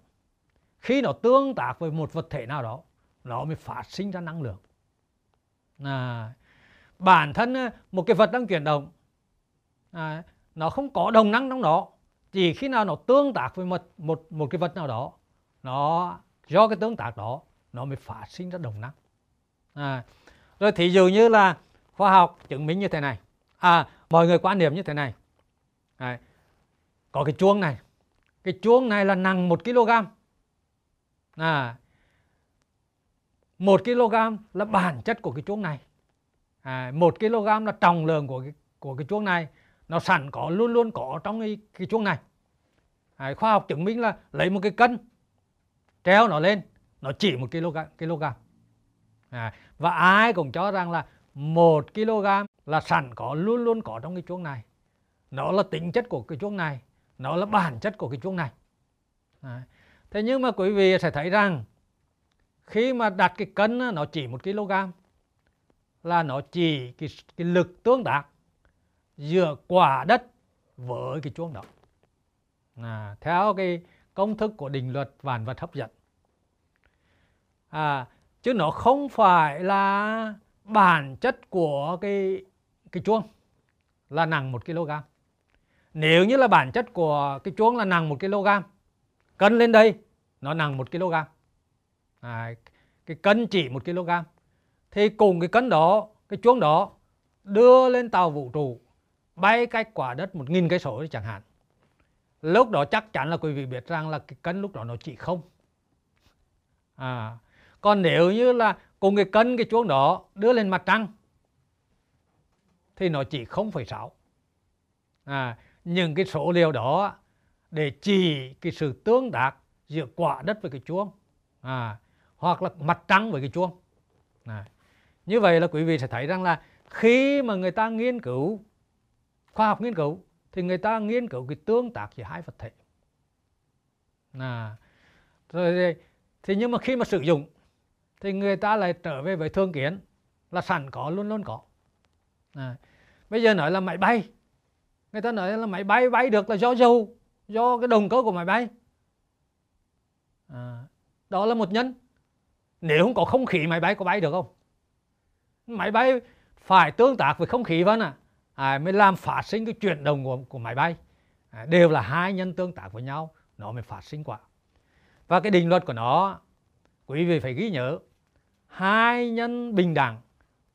A: Khi nó tương tác với một vật thể nào đó nó mới phát sinh ra năng lượng. À, bản thân à, một cái vật đang chuyển động à, nó không có đồng năng trong đó. Chỉ khi nào nó tương tác với một một một cái vật nào đó nó do cái tương tác đó nó mới phát sinh ra đồng năng. À, rồi thí dụ như là khoa học chứng minh như thế này. À mọi người quan niệm như thế này. À, có cái chuông này cái chuông này là nặng một kg. À một kg là bản chất của cái chuông này. À, một kg là trọng lượng của cái của cái chuông này. Nó sẵn có luôn luôn có trong cái, cái chuông này. À, khoa học chứng minh là lấy một cái cân treo nó lên nó chỉ một kg kg. À, và ai cũng cho rằng là một kg là sẵn có luôn luôn có trong cái chuông này. Nó là tính chất của cái chuông này nó là bản chất của cái chuông này. Đấy. thế nhưng mà quý vị sẽ thấy rằng khi mà đặt cái cân nó chỉ một kg là nó chỉ cái, cái lực tương tác giữa quả đất với cái chuông đó. À, theo cái công thức của định luật vạn vật hấp dẫn. À, chứ nó không phải là bản chất của cái cái chuông là nặng một kg nếu như là bản chất của cái chuông là nặng một kg cân lên đây nó nặng một kg. À, cái cân chỉ một kg. Thì cùng cái cân đó cái chuông đó đưa lên tàu vũ trụ bay cách quả đất một nghìn cây số chẳng hạn. Lúc đó chắc chắn là quý vị biết rằng là cái cân lúc đó nó chỉ không. À, còn nếu như là cùng cái cân cái chuông đó đưa lên mặt trăng thì nó chỉ 0,6 à, những cái số liệu đó để chỉ cái sự tương tác giữa quả đất với cái chuông à, hoặc là mặt trăng với cái chuông. À, như vậy là quý vị sẽ thấy rằng là khi mà người ta nghiên cứu khoa học nghiên cứu thì người ta nghiên cứu cái tương tác giữa hai vật thể. À, rồi thì nhưng mà khi mà sử dụng thì người ta lại trở về với thương kiến là sẵn có luôn luôn có. À, bây giờ nói là máy bay người ta nói là máy bay bay được là do dầu do cái động cơ của máy bay. À, đó là một nhân. Nếu không có không khí máy bay có bay được không? Máy bay phải tương tác với không khí vâng à, à mới làm phát sinh cái chuyển động của, của máy bay. À, đều là hai nhân tương tác với nhau nó mới phát sinh quả. Và cái định luật của nó quý vị phải ghi nhớ hai nhân bình đẳng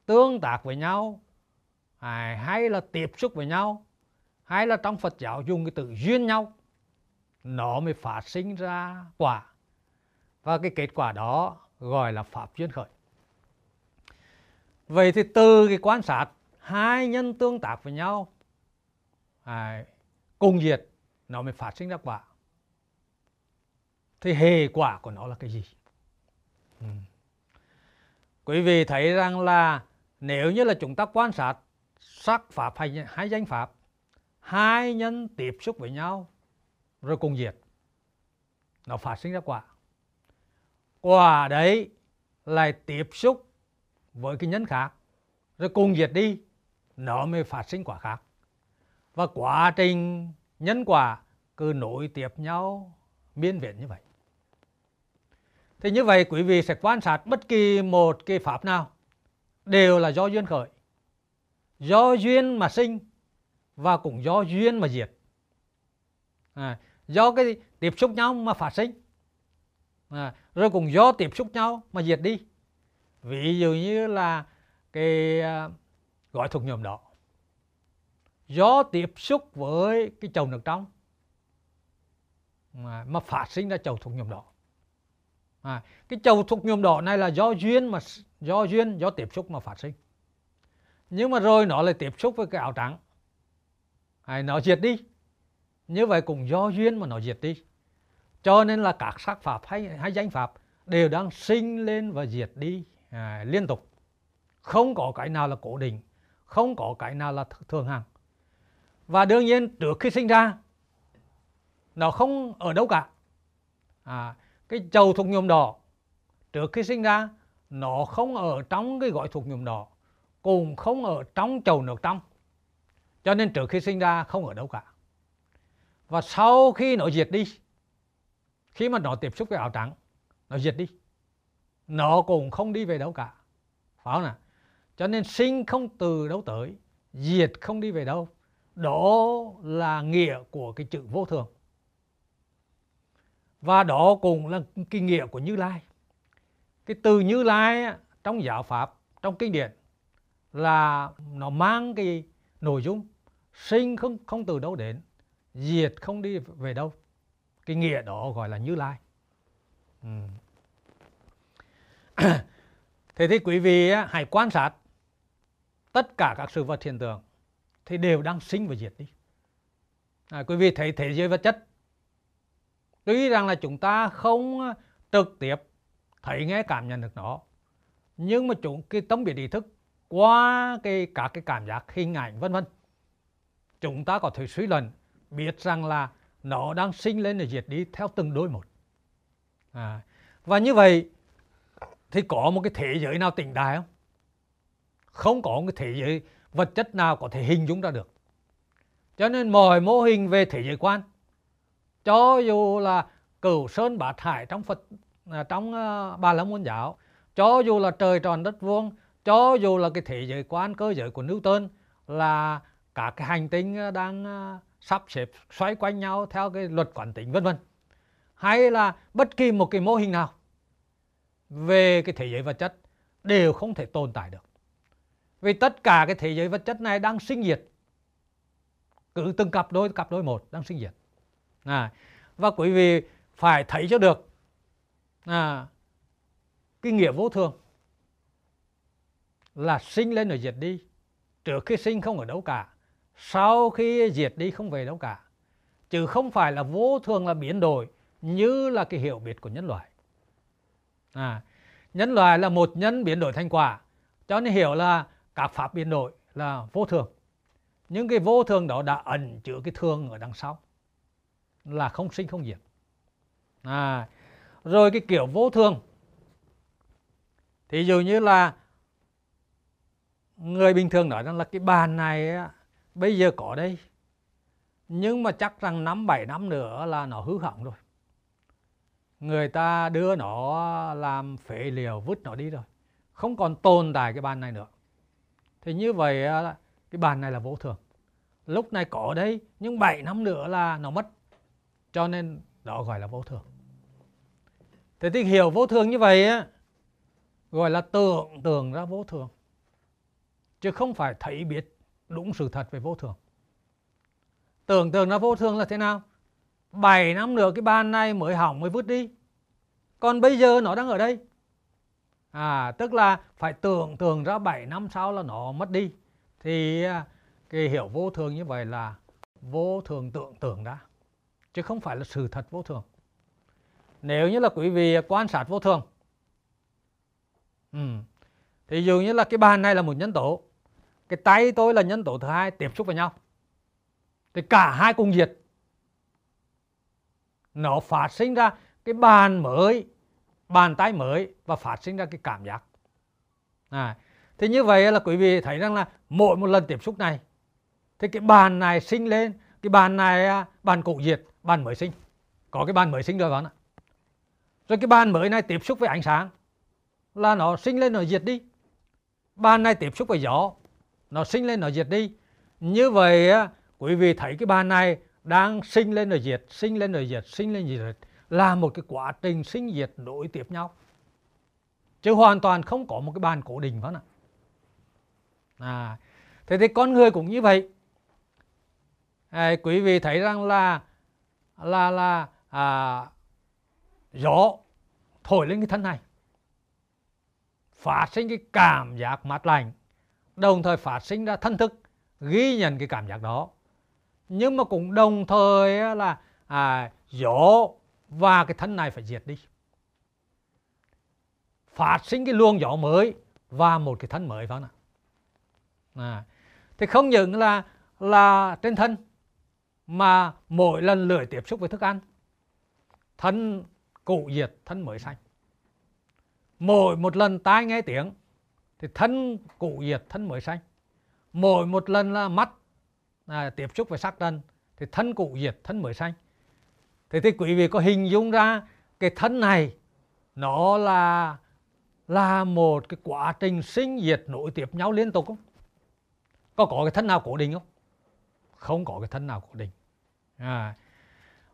A: tương tác với nhau à, hay là tiếp xúc với nhau hay là trong Phật giáo dùng cái từ duyên nhau nó mới phát sinh ra quả. Và cái kết quả đó gọi là pháp duyên khởi. Vậy thì từ cái quan sát hai nhân tương tác với nhau à, cùng diệt nó mới phát sinh ra quả. Thì hệ quả của nó là cái gì? Ừ. quý vị thấy rằng là nếu như là chúng ta quan sát sắc pháp hay, hay danh pháp hai nhân tiếp xúc với nhau, rồi cùng diệt. Nó phát sinh ra quả. Quả đấy lại tiếp xúc với cái nhân khác, rồi cùng diệt đi, nó mới phát sinh quả khác. Và quá trình nhân quả cứ nối tiếp nhau, miên viễn như vậy. Thì như vậy quý vị sẽ quan sát bất kỳ một cái pháp nào, đều là do duyên khởi. Do duyên mà sinh và cũng do duyên mà diệt. À, do cái tiếp xúc nhau mà phát sinh. À, rồi cũng do tiếp xúc nhau mà diệt đi. Ví dụ như là cái uh, gói thuộc nhôm đó do tiếp xúc với cái chầu nước trong mà, mà phát sinh ra chầu thuộc nhôm đỏ. À, cái chầu thuộc nhôm đỏ này là do duyên mà do duyên do tiếp xúc mà phát sinh. Nhưng mà rồi nó lại tiếp xúc với cái áo trắng à, nó diệt đi. Như vậy cũng do duyên mà nó diệt đi. Cho nên là các sắc pháp hay hay danh pháp đều đang sinh lên và diệt đi à, liên tục. Không có cái nào là cố định không có cái nào là thường hằng. Và đương nhiên trước khi sinh ra nó không ở đâu cả. À, cái chầu thuộc nhôm đỏ trước khi sinh ra nó không ở trong cái gói thuộc nhôm đỏ cũng không ở trong chầu nước trong cho nên trước khi sinh ra không ở đâu cả. Và sau khi nó diệt đi, khi mà nó tiếp xúc với áo trắng, nó diệt đi. Nó cũng không đi về đâu cả. Phải không nào? Cho nên sinh không từ đâu tới, diệt không đi về đâu. Đó là nghĩa của cái chữ vô thường. Và đó cũng là cái nghĩa của như lai. Cái từ như lai trong giáo pháp, trong kinh điển là nó mang cái nội dung sinh không không từ đâu đến diệt không đi về đâu. Cái nghĩa đó gọi là như lai. Ừ. thế thì quý vị hãy quan sát tất cả các sự vật hiện tượng thì đều đang sinh và diệt đi. À, quý vị thấy thế giới vật chất. Tuy rằng là chúng ta không à, trực tiếp thấy nghe cảm nhận được nó nhưng mà chúng cái tấm biệt ý thức qua cái các cái cảm giác hình ảnh vân vân chúng ta có thể suy luận biết rằng là nó đang sinh lên để diệt đi theo từng đôi một. À, và như vậy thì có một cái thế giới nào tỉnh đại không? Không có một cái thế giới vật chất nào có thể hình dung ra được. Cho nên mọi mô hình về thế giới quan cho dù là cửu sơn bát hải trong phật à, trong à, uh, ba la môn giáo cho dù là trời tròn đất vuông cho dù là cái thế giới quan cơ giới của Newton là cả cái hành tinh ờ, đang ờ, sắp xếp xoay quanh nhau theo cái luật quản tính vân vân. Hay là bất kỳ một cái mô hình nào về cái thế giới vật chất đều không thể tồn tại được. Vì tất cả cái thế giới vật chất này đang sinh diệt. Cứ từng cặp đôi cặp đôi một đang sinh diệt. À, và quý vị phải thấy cho được à, cái nghĩa vô thường là sinh lên rồi diệt đi trước khi sinh không ở đâu cả sau khi diệt đi không về đâu cả chứ không phải là vô thường là biến đổi như là cái hiểu biết của nhân loại. À, nhân loại là một nhân biến đổi thành quả cho nên hiểu là các pháp biến đổi là vô thường. Những cái vô thường đó đã ẩn chứa cái thường ở đằng sau là không sinh không diệt. À, rồi cái kiểu vô thường thì dụ như là người bình thường nói rằng là cái bàn này bây giờ có đây. Nhưng mà chắc rằng năm, bảy năm nữa là nó hư hỏng rồi. Người ta đưa nó làm phế liệu, vứt nó đi rồi. Không còn tồn tại cái bàn này nữa. Thì như vậy cái bàn này là vô thường. Lúc này có đây, nhưng 7 năm nữa là nó mất. Cho nên đó gọi là vô thường. Thế thì hiểu vô thường như vậy á, gọi là tưởng tượng ra vô thường. Chứ không phải thấy biết đúng sự thật về vô thường. Tưởng tượng nó vô thường là thế nào? 7 năm nữa cái bàn này mới hỏng mới vứt đi. Còn bây giờ nó đang ở đây. À tức là phải tưởng tượng ra 7 năm sau là nó mất đi. Thì à, cái hiểu vô thường như vậy là vô thường tưởng tượng đã, chứ không phải là sự thật vô thường. Nếu như là quý vị quan sát vô thường ừ. thì dụ như là cái bàn này là một nhân tố cái tay tôi là nhân tố thứ hai tiếp xúc với nhau. Thì cả hai cùng diệt. Nó phát sinh ra cái bàn mới bàn tay mới và phát sinh ra cái cảm giác. À, thì như vậy là quý vị thấy rằng là mỗi một lần tiếp xúc này thì cái bàn này sinh lên cái bàn này à, bàn cũ diệt bàn mới sinh. Có cái bàn mới sinh rồi bạn ạ. Rồi cái bàn mới này tiếp xúc với ánh sáng là nó sinh lên nó diệt đi. Bàn này tiếp xúc với gió nó sinh lên nó diệt đi. Như vậy quý vị thấy cái bàn này đang sinh lên rồi diệt sinh lên rồi diệt sinh lên rồi diệt là một cái quá trình sinh diệt nối tiếp nhau. Chứ hoàn toàn không có một cái bàn cố định phải không ạ. À, thế thì con người cũng như vậy. À, quý vị thấy rằng là là là à, gió thổi lên cái thân này phát sinh cái cảm giác mát lành đồng thời phát sinh ra thân thức ghi nhận cái cảm giác đó. Nhưng mà cũng đồng thời là à, gió và cái thân này phải diệt đi. Phát sinh cái luồng gió mới và một cái thân mới phải không à, thì không những là là trên thân mà mỗi lần lưỡi tiếp xúc với thức ăn thân cụ diệt thân mới xanh mỗi một lần tai nghe tiếng thì thân cụ diệt thân mới sanh. Mỗi một lần là mắt à, tiếp xúc với sắc trần thì thân cụ diệt thân mới sanh. Thế thì quý vị có hình dung ra cái thân này nó là là một cái quá trình sinh diệt nối tiếp nhau liên tục không? Có có cái thân nào cố định không? Không có cái thân nào cố định. À.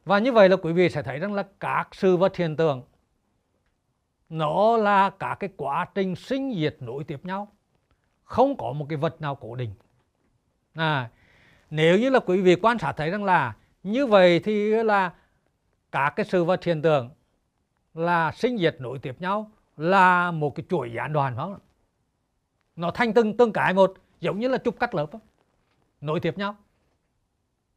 A: và như vậy là quý vị sẽ thấy rằng là các sự vật hiện tượng nó là cả cái quá trình sinh diệt nối tiếp nhau. Không có một cái vật nào cố định. À, nếu như là quý vị quan sát thấy rằng là như vậy thì là các cái sự vật hiện tượng là sinh diệt nối tiếp nhau là một cái chuỗi gián đoạn phải không nó thành từng từng cái một giống như là chụp cắt lớp đó. nối tiếp nhau.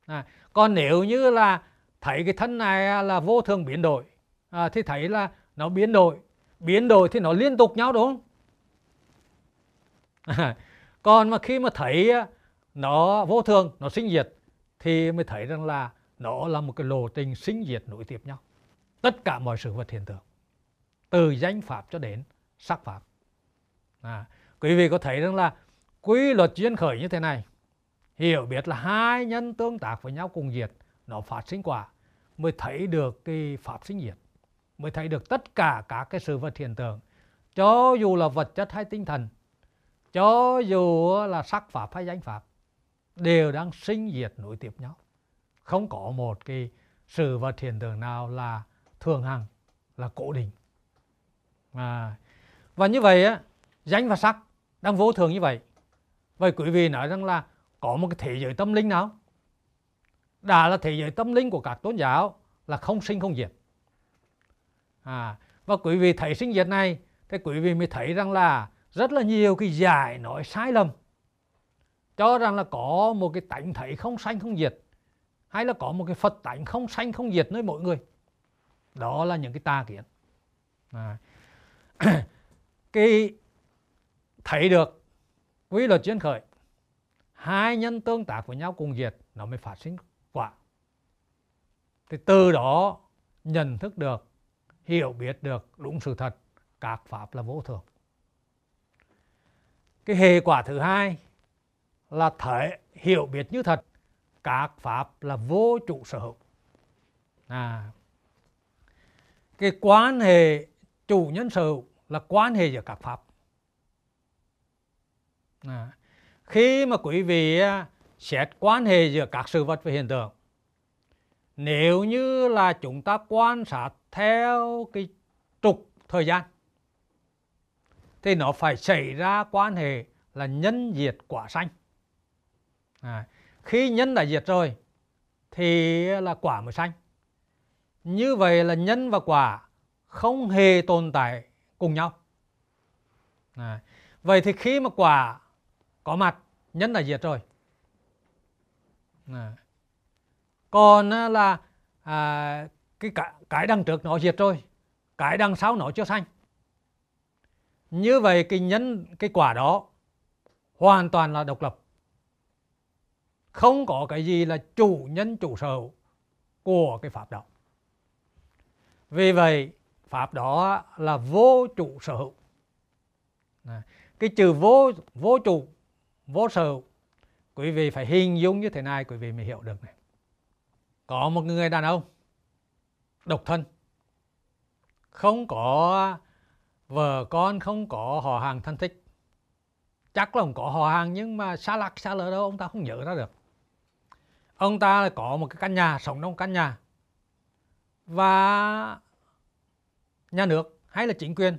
A: À, còn nếu như là thấy cái thân này là vô thường biến đổi à, thì thấy là nó biến đổi biến đổi thì nó liên tục nhau đúng không? À, còn mà khi mà thấy nó vô thường nó sinh diệt thì mới thấy rằng là nó là một cái lộ trình sinh diệt nối tiếp nhau. Tất cả mọi sự vật hiện tượng từ danh pháp cho đến sắc pháp. À, quý vị có thấy rằng là quy luật duyên khởi như thế này? Hiểu biết là hai nhân tương tác với nhau cùng diệt nó phát sinh quả mới thấy được cái pháp sinh diệt mới thấy được tất cả các cái sự vật hiện tượng. Cho dù là vật chất hay tinh thần cho dù là sắc pháp hay danh pháp đều đang sinh diệt nối tiếp nhau. Không có một cái sự vật hiện tượng nào là thường hằng là cố định. À, và như vậy á danh và sắc đang vô thường như vậy. Vậy quý vị nói rằng là có một cái thế giới tâm linh nào? Đã là thế giới tâm linh của các tôn giáo là không sinh không diệt à, và quý vị thấy sinh diệt này thì quý vị mới thấy rằng là rất là nhiều cái giải nói sai lầm. Cho rằng là có một cái tánh thấy không sanh không diệt hay là có một cái phật tánh không sanh không diệt nơi mỗi người. Đó là những cái tà kiến. À. cái thấy được quy luật duyên khởi hai nhân tương tác với nhau cùng diệt nó mới phát sinh quả. Thì từ đó nhận thức được hiểu biết được đúng sự thật các pháp là vô thường cái hệ quả thứ hai là thể hiểu biết như thật các pháp là vô trụ sở hữu. À, cái quan hệ chủ nhân sở hữu là quan hệ giữa các pháp. À, khi mà quý vị à, xét quan hệ giữa các sự vật và hiện tượng nếu như là chúng ta quan sát theo cái trục thời gian thì nó phải xảy ra quan hệ là nhân diệt quả sanh. À, khi nhân đã diệt rồi thì là quả mới sanh. Như vậy là nhân và quả không hề tồn tại cùng nhau. À, vậy thì khi mà quả có mặt nhân đã diệt rồi. À, còn à, là à, cái cái, đằng trước nó diệt rồi cái đằng sau nó chưa sanh. Như vậy cái nhân cái quả đó hoàn toàn là độc lập. Không có cái gì là chủ nhân chủ sở của cái pháp đó. Vì vậy pháp đó là vô chủ sở. Hữu cái chữ vô vô chủ vô sở hữu quý vị phải hình dung như thế này quý vị mới hiểu được này có một người đàn ông độc thân. Không có vợ con, không có họ hàng thân thích. Chắc là không có họ hàng, nhưng mà xa lắc xa lỡ đâu, ông ta không nhớ ra được. Ông ta có một cái căn nhà, sống trong căn nhà. Và nhà nước hay là chính quyền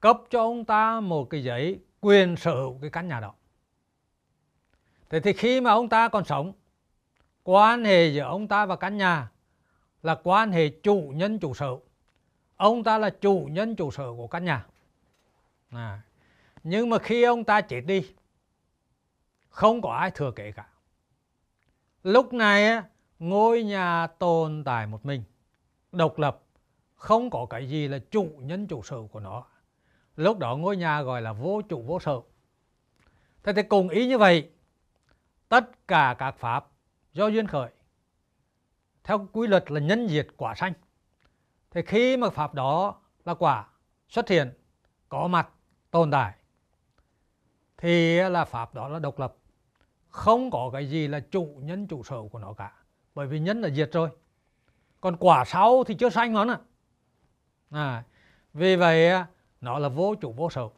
A: cấp cho ông ta một cái giấy quyền sở hữu cái căn nhà đó. Thế thì khi mà ông ta còn sống quan hệ giữa ông ta và căn nhà là quan hệ chủ nhân chủ sở. Ông ta là chủ nhân chủ sở của căn nhà. À. nhưng mà khi ông ta chết đi, không có ai thừa kế cả. Lúc này ngôi nhà tồn tại một mình, độc lập, không có cái gì là chủ nhân chủ sở của nó. Lúc đó ngôi nhà gọi là vô chủ vô sở. Thế thì cùng ý như vậy, tất cả các pháp do duyên khởi. Theo quy luật là nhân diệt quả sanh. Thì khi mà pháp đó là quả xuất hiện có mặt tồn tại thì là pháp đó là độc lập. Không có cái gì là chủ nhân chủ sở của nó cả bởi vì nhân là diệt rồi. Còn quả sau thì chưa sanh nữa à, vì vậy nó là vô chủ vô sở.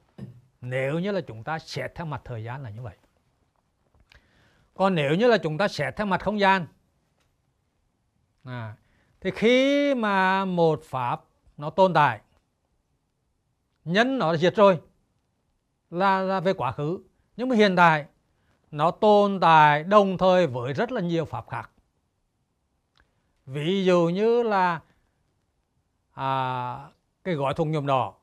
A: Nếu như là chúng ta xét theo mặt thời gian là như vậy còn nếu như là chúng ta xét theo mặt không gian à, thì khi mà một pháp nó tồn tại nhân nó diệt rồi là, là về quá khứ. Nhưng mà hiện tại nó tồn tại đồng thời với rất là nhiều pháp khác. Ví dụ như là à, cái gói thùng nhôm đỏ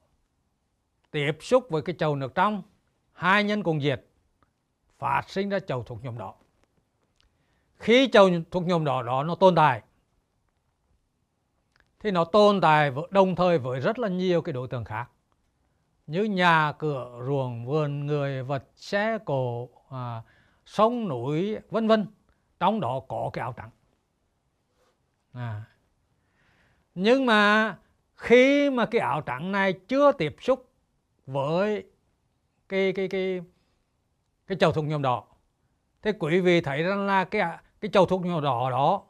A: tiếp xúc với cái chầu nước trong hai nhân cùng diệt phát sinh ra chầu thùng nhôm đỏ khi châu thuộc nhóm đỏ đó nó tồn tại. Thì nó tồn tại đồng thời với rất là nhiều cái đối tượng khác. Như nhà cửa ruộng vườn người vật xe cổ, à, sông núi vân vân. Trong đó có cái áo trắng. À. nhưng mà khi mà cái áo trắng này chưa tiếp xúc với cái cái cái cái chầu thuộc nhôm đỏ thế quý vị thấy rằng là cái cái chầu thuộc nhôm đỏ đó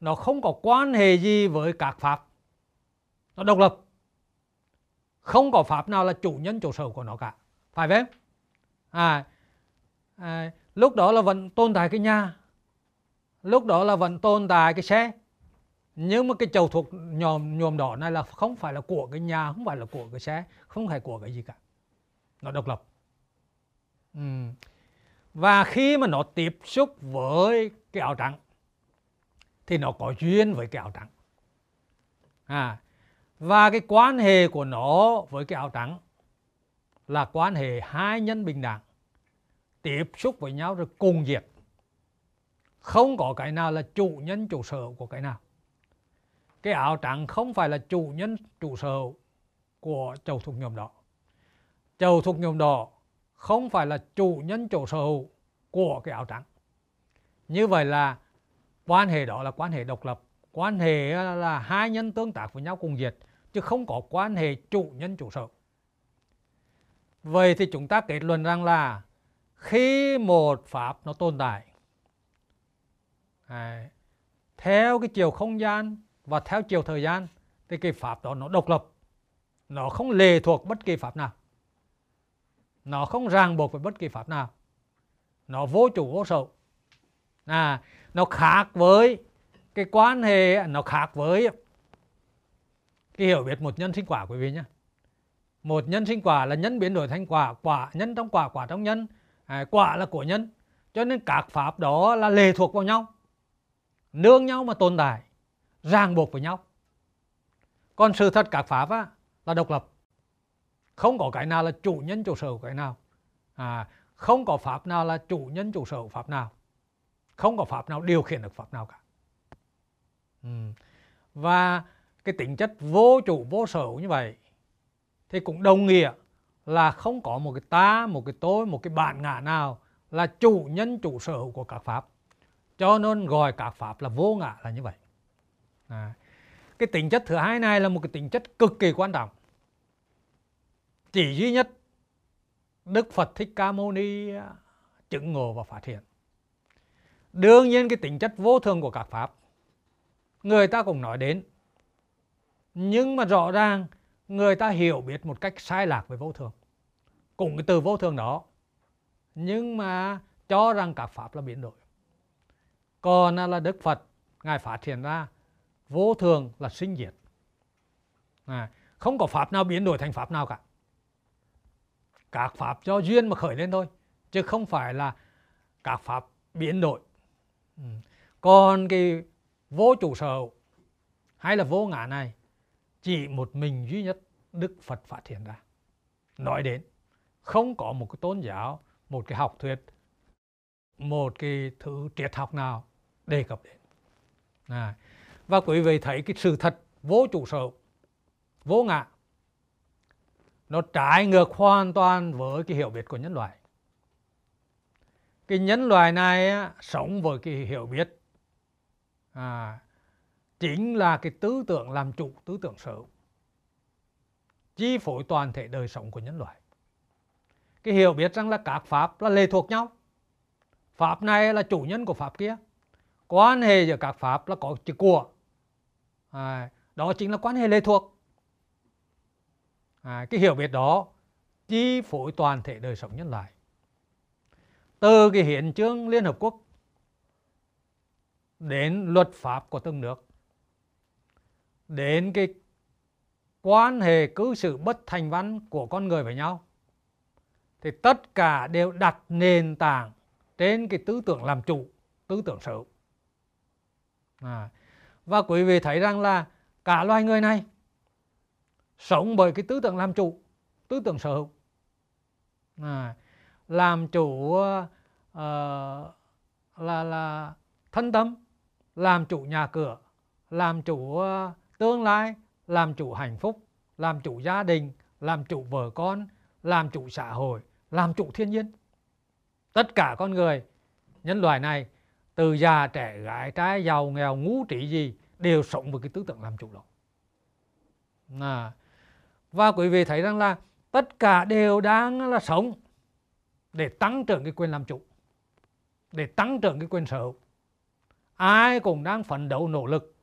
A: nó không có quan hệ gì với các pháp. Nó độc lập. Không có pháp nào là chủ nhân chủ sở của nó cả. Phải không? À, à lúc đó là vẫn tồn tại cái nhà. Lúc đó là vẫn tồn tại cái xe. Nhưng mà cái chầu thuộc nhòm nhòm đỏ này là không phải là của cái nhà không phải là của cái xe không phải của cái gì cả. Nó độc lập. Ừ. và khi mà nó tiếp xúc với cái áo trắng. Thì nó có duyên với cái áo trắng. À và cái quan hệ của nó với cái áo trắng là quan hệ hai nhân bình đẳng, tiếp xúc với nhau rồi cùng diệt. Không có cái nào là chủ nhân chủ sở của cái nào. Cái áo trắng không phải là chủ nhân chủ sở của chầu thuộc nhôm đỏ chầu thuộc nhôm đỏ không phải là chủ nhân chủ sở hữu của cái áo trắng như vậy là quan hệ đó là quan hệ độc lập quan hệ ờ, là hai nhân tương tác với nhau cùng diệt chứ không có quan hệ chủ nhân chủ sở. Vậy thì chúng ta kết luận rằng là khi một pháp nó tồn tại à, theo cái chiều không gian và theo chiều thời gian thì cái pháp đó nó độc lập. Nó không lệ thuộc bất kỳ pháp nào. Nó không ràng buộc với bất kỳ pháp nào. Nó vô chủ vô sở à nó khác với cái quan hệ nó khác với cái hiểu biết một nhân sinh quả quý vị nhé. Một nhân sinh quả là nhân biến đổi thành quả quả nhân trong quả quả trong nhân. À, quả là của nhân. Cho nên các pháp đó là lệ thuộc vào nhau. Nương nhau mà tồn tại ràng buộc với nhau. Còn sự thật các pháp á, là độc lập. Không có cái nào là chủ nhân chủ sở của cái nào. À, không có pháp nào là chủ nhân chủ sở của pháp nào không có pháp nào điều khiển được pháp nào cả ừ. và cái tính chất vô chủ vô sở như vậy thì cũng đồng nghĩa là không có một cái ta, một cái tôi, một cái bản ngã nào là chủ nhân chủ sở hữu của các pháp. Cho nên gọi các pháp là vô ngã là như vậy. À. Cái tính chất thứ hai này là một cái tính chất cực kỳ quan trọng. Chỉ duy nhất Đức Phật Thích Ca Mâu Ni chứng ngộ và phát hiện. Đương nhiên cái tính chất vô thường của các pháp người ta cũng nói đến. Nhưng mà rõ ràng người ta hiểu biết một cách sai lạc về vô thường. Cùng cái từ vô thường đó. Nhưng mà cho rằng các pháp là biến đổi. Còn là Đức Phật, Ngài phát hiện ra vô thường là sinh diệt. À, không có pháp nào biến đổi thành pháp nào cả. Các pháp do duyên mà khởi lên thôi. Chứ không phải là các pháp biến đổi. Ừ. Còn cái vô chủ sở hay là vô ngã này chỉ một mình duy nhất Đức Phật phát hiện ra. Nói đến, không có một cái tôn giáo, một cái học thuyết, một cái thứ triết học nào đề cập đến. À, và quý vị thấy cái sự thật vô chủ sở, vô ngã, nó trái ngược hoàn toàn với cái hiểu biết của nhân loại. Cái nhân loại này á, sống với cái hiểu biết à, chính là cái tư tưởng làm chủ, tư tưởng sở chi phối toàn thể đời sống của nhân loại. Cái hiểu biết rằng là các pháp là lệ thuộc nhau. Pháp này là chủ nhân của pháp kia. Quan hệ giữa các pháp là có chữ của. À, đó chính là quan hệ lệ thuộc. À, cái hiểu biết đó chi phối toàn thể đời sống nhân loại. Từ cái hiến chương Liên Hợp Quốc đến luật pháp của từng nước đến cái quan hệ cư xử bất thành văn của con người với nhau thì tất cả đều đặt nền tảng trên cái tư tưởng làm chủ tư tưởng sở hữu. À, và quý vị thấy rằng là cả loài người này sống bởi cái tư tưởng làm chủ tư tưởng sở hữu. À, làm chủ uh, là là thân tâm làm chủ nhà cửa làm chủ ờ, tương lai làm chủ hạnh phúc làm chủ gia đình làm chủ vợ con làm chủ xã hội làm chủ thiên nhiên. Tất cả con người nhân loại này từ già trẻ gái trai giàu nghèo ngũ trí gì đều sống với cái tư tưởng làm chủ đó. À. và quý vị thấy rằng là tất cả đều đang là sống để tăng trưởng cái quyền làm chủ, để tăng trưởng cái quyền sở hữu. Ai cũng đang phấn đấu nỗ lực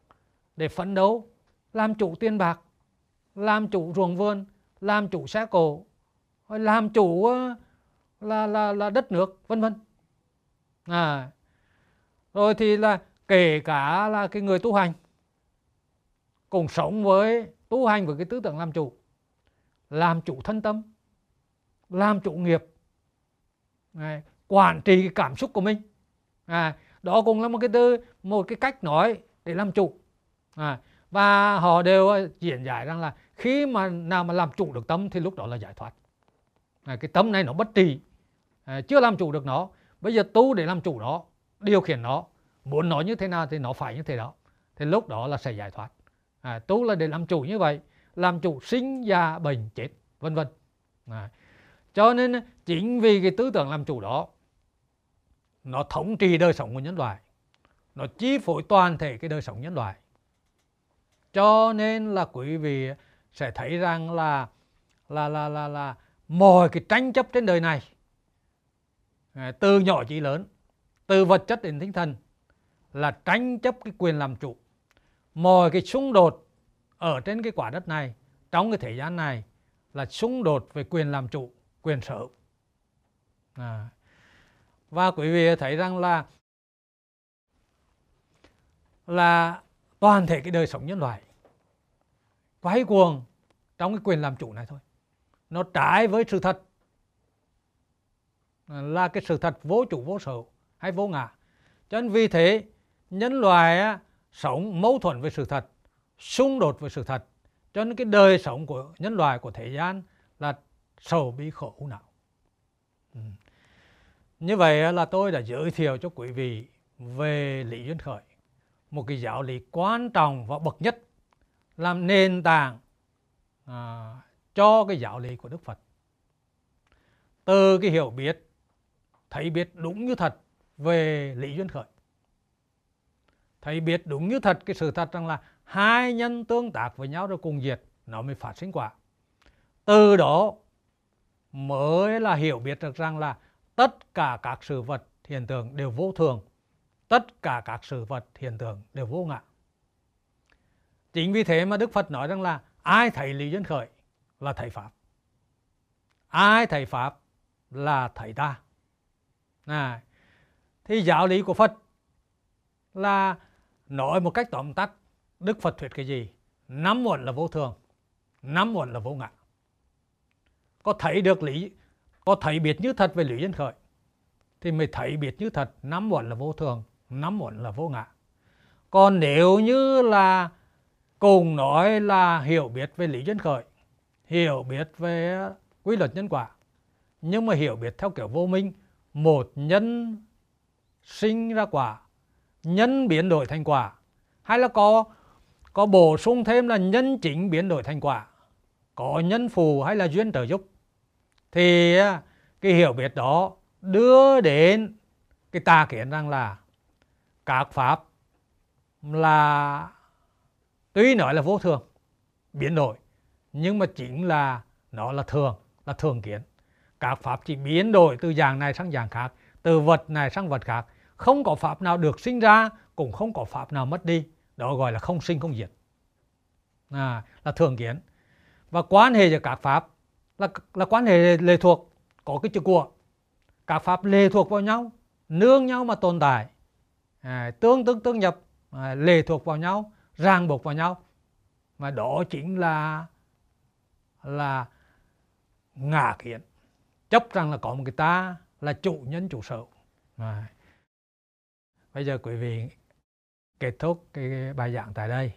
A: để phấn đấu làm chủ tiền bạc, làm chủ ruộng vườn làm chủ xe cổ làm chủ ờ, là là là đất nước, vân vân. À rồi thì là kể cả là cái người tu hành cùng sống với, tu hành với cái tư tưởng làm chủ làm chủ thân tâm, làm chủ nghiệp à, quản trị cái cảm xúc của mình. À, đó cũng là một cái tư một cái cách nói để làm chủ. À, và họ đều ờ, diễn giải rằng là khi mà nào mà làm chủ được tâm thì lúc đó là giải thoát. À, cái tâm này nó bất trì. À, chưa làm chủ được nó. Bây giờ tu để làm chủ nó điều khiển nó muốn nó như thế nào thì nó phải như thế đó. Thì lúc đó là sẽ giải thoát. À, tu là để làm chủ như vậy làm chủ sinh già bệnh chết vân vân. À, cho nên chính vì cái tư tưởng làm chủ đó, nó thống trị đời sống của nhân loại, nó chi phối toàn thể cái đời sống nhân loại. Cho nên là quý vị sẽ thấy rằng là là là là là mọi cái tranh chấp trên đời này à, từ nhỏ chí lớn, từ vật chất đến tinh thần là tranh chấp cái quyền làm chủ. Mọi cái xung đột ở trên cái quả đất này, trong cái thời gian này là xung đột về quyền làm chủ quyền sở hữu. À, và quý vị thấy rằng là là toàn thể cái đời sống nhân loại quay cuồng trong cái quyền làm chủ này thôi. Nó trái với sự thật. À, là cái sự thật vô chủ vô sở hay vô ngã. Cho nên vì thế nhân loại á, sống mâu thuẫn với sự thật xung đột với sự thật. Cho nên cái đời sống của nhân loại của thế gian là sầu bi khổ não ừ. Như vậy là tôi đã giới thiệu cho quý vị về lý duyên khởi. Một cái giáo lý quan trọng và bậc nhất làm nền tảng à, cho cái giáo lý của Đức Phật từ cái hiểu biết thấy biết đúng như thật về lý duyên khởi thấy biết đúng như thật cái sự thật rằng là hai nhân tương tác với nhau rồi cùng diệt nó mới phát sinh quả từ đó mới là hiểu biết được rằng là tất cả các sự vật hiện tượng đều vô thường. Tất cả các sự vật hiện tượng đều vô ngã. Chính vì thế mà đức phật nói rằng là ai thấy lý duyên khởi là thầy pháp. Ai thầy pháp là thầy ta. À, thì giáo lý của phật là nói một cách tóm tắt đức phật thuyết cái gì? Năm uẩn là vô thường năm uẩn là vô ngã có thấy được lý, có thấy biết như thật về lý nhân khởi, thì mới thấy biết như thật nắm uẩn là vô thường nắm uẩn là vô ngã. Còn nếu như là cùng nói là hiểu biết về lý nhân khởi, hiểu biết về quy luật nhân quả, nhưng mà hiểu biết theo kiểu vô minh, một nhân sinh ra quả, nhân biến đổi thành quả, hay là có có bổ sung thêm là nhân chính biến đổi thành quả, có nhân phù hay là duyên trợ giúp thì cái hiểu biết đó đưa đến cái tà kiến rằng là các pháp là tuy nói là vô thường biến đổi nhưng mà chính là nó là thường là thường kiến. Các pháp chỉ biến đổi từ dạng này sang dạng khác từ vật này sang vật khác. Không có pháp nào được sinh ra cũng không có pháp nào mất đi. Đó gọi là không sinh không diệt. À, là thường kiến. Và quan hệ giữa các pháp là là quan hệ lệ thuộc có cái chữ của. Các pháp lệ thuộc vào nhau nương nhau mà tồn tại. À, tương tương tương nhập à, lệ thuộc vào nhau ràng buộc vào nhau. Mà đó chính là là ngã kiến. Chấp rằng là có một cái ta là chủ nhân chủ sở. À. bây giờ quý vị kết thúc cái bài giảng tại đây.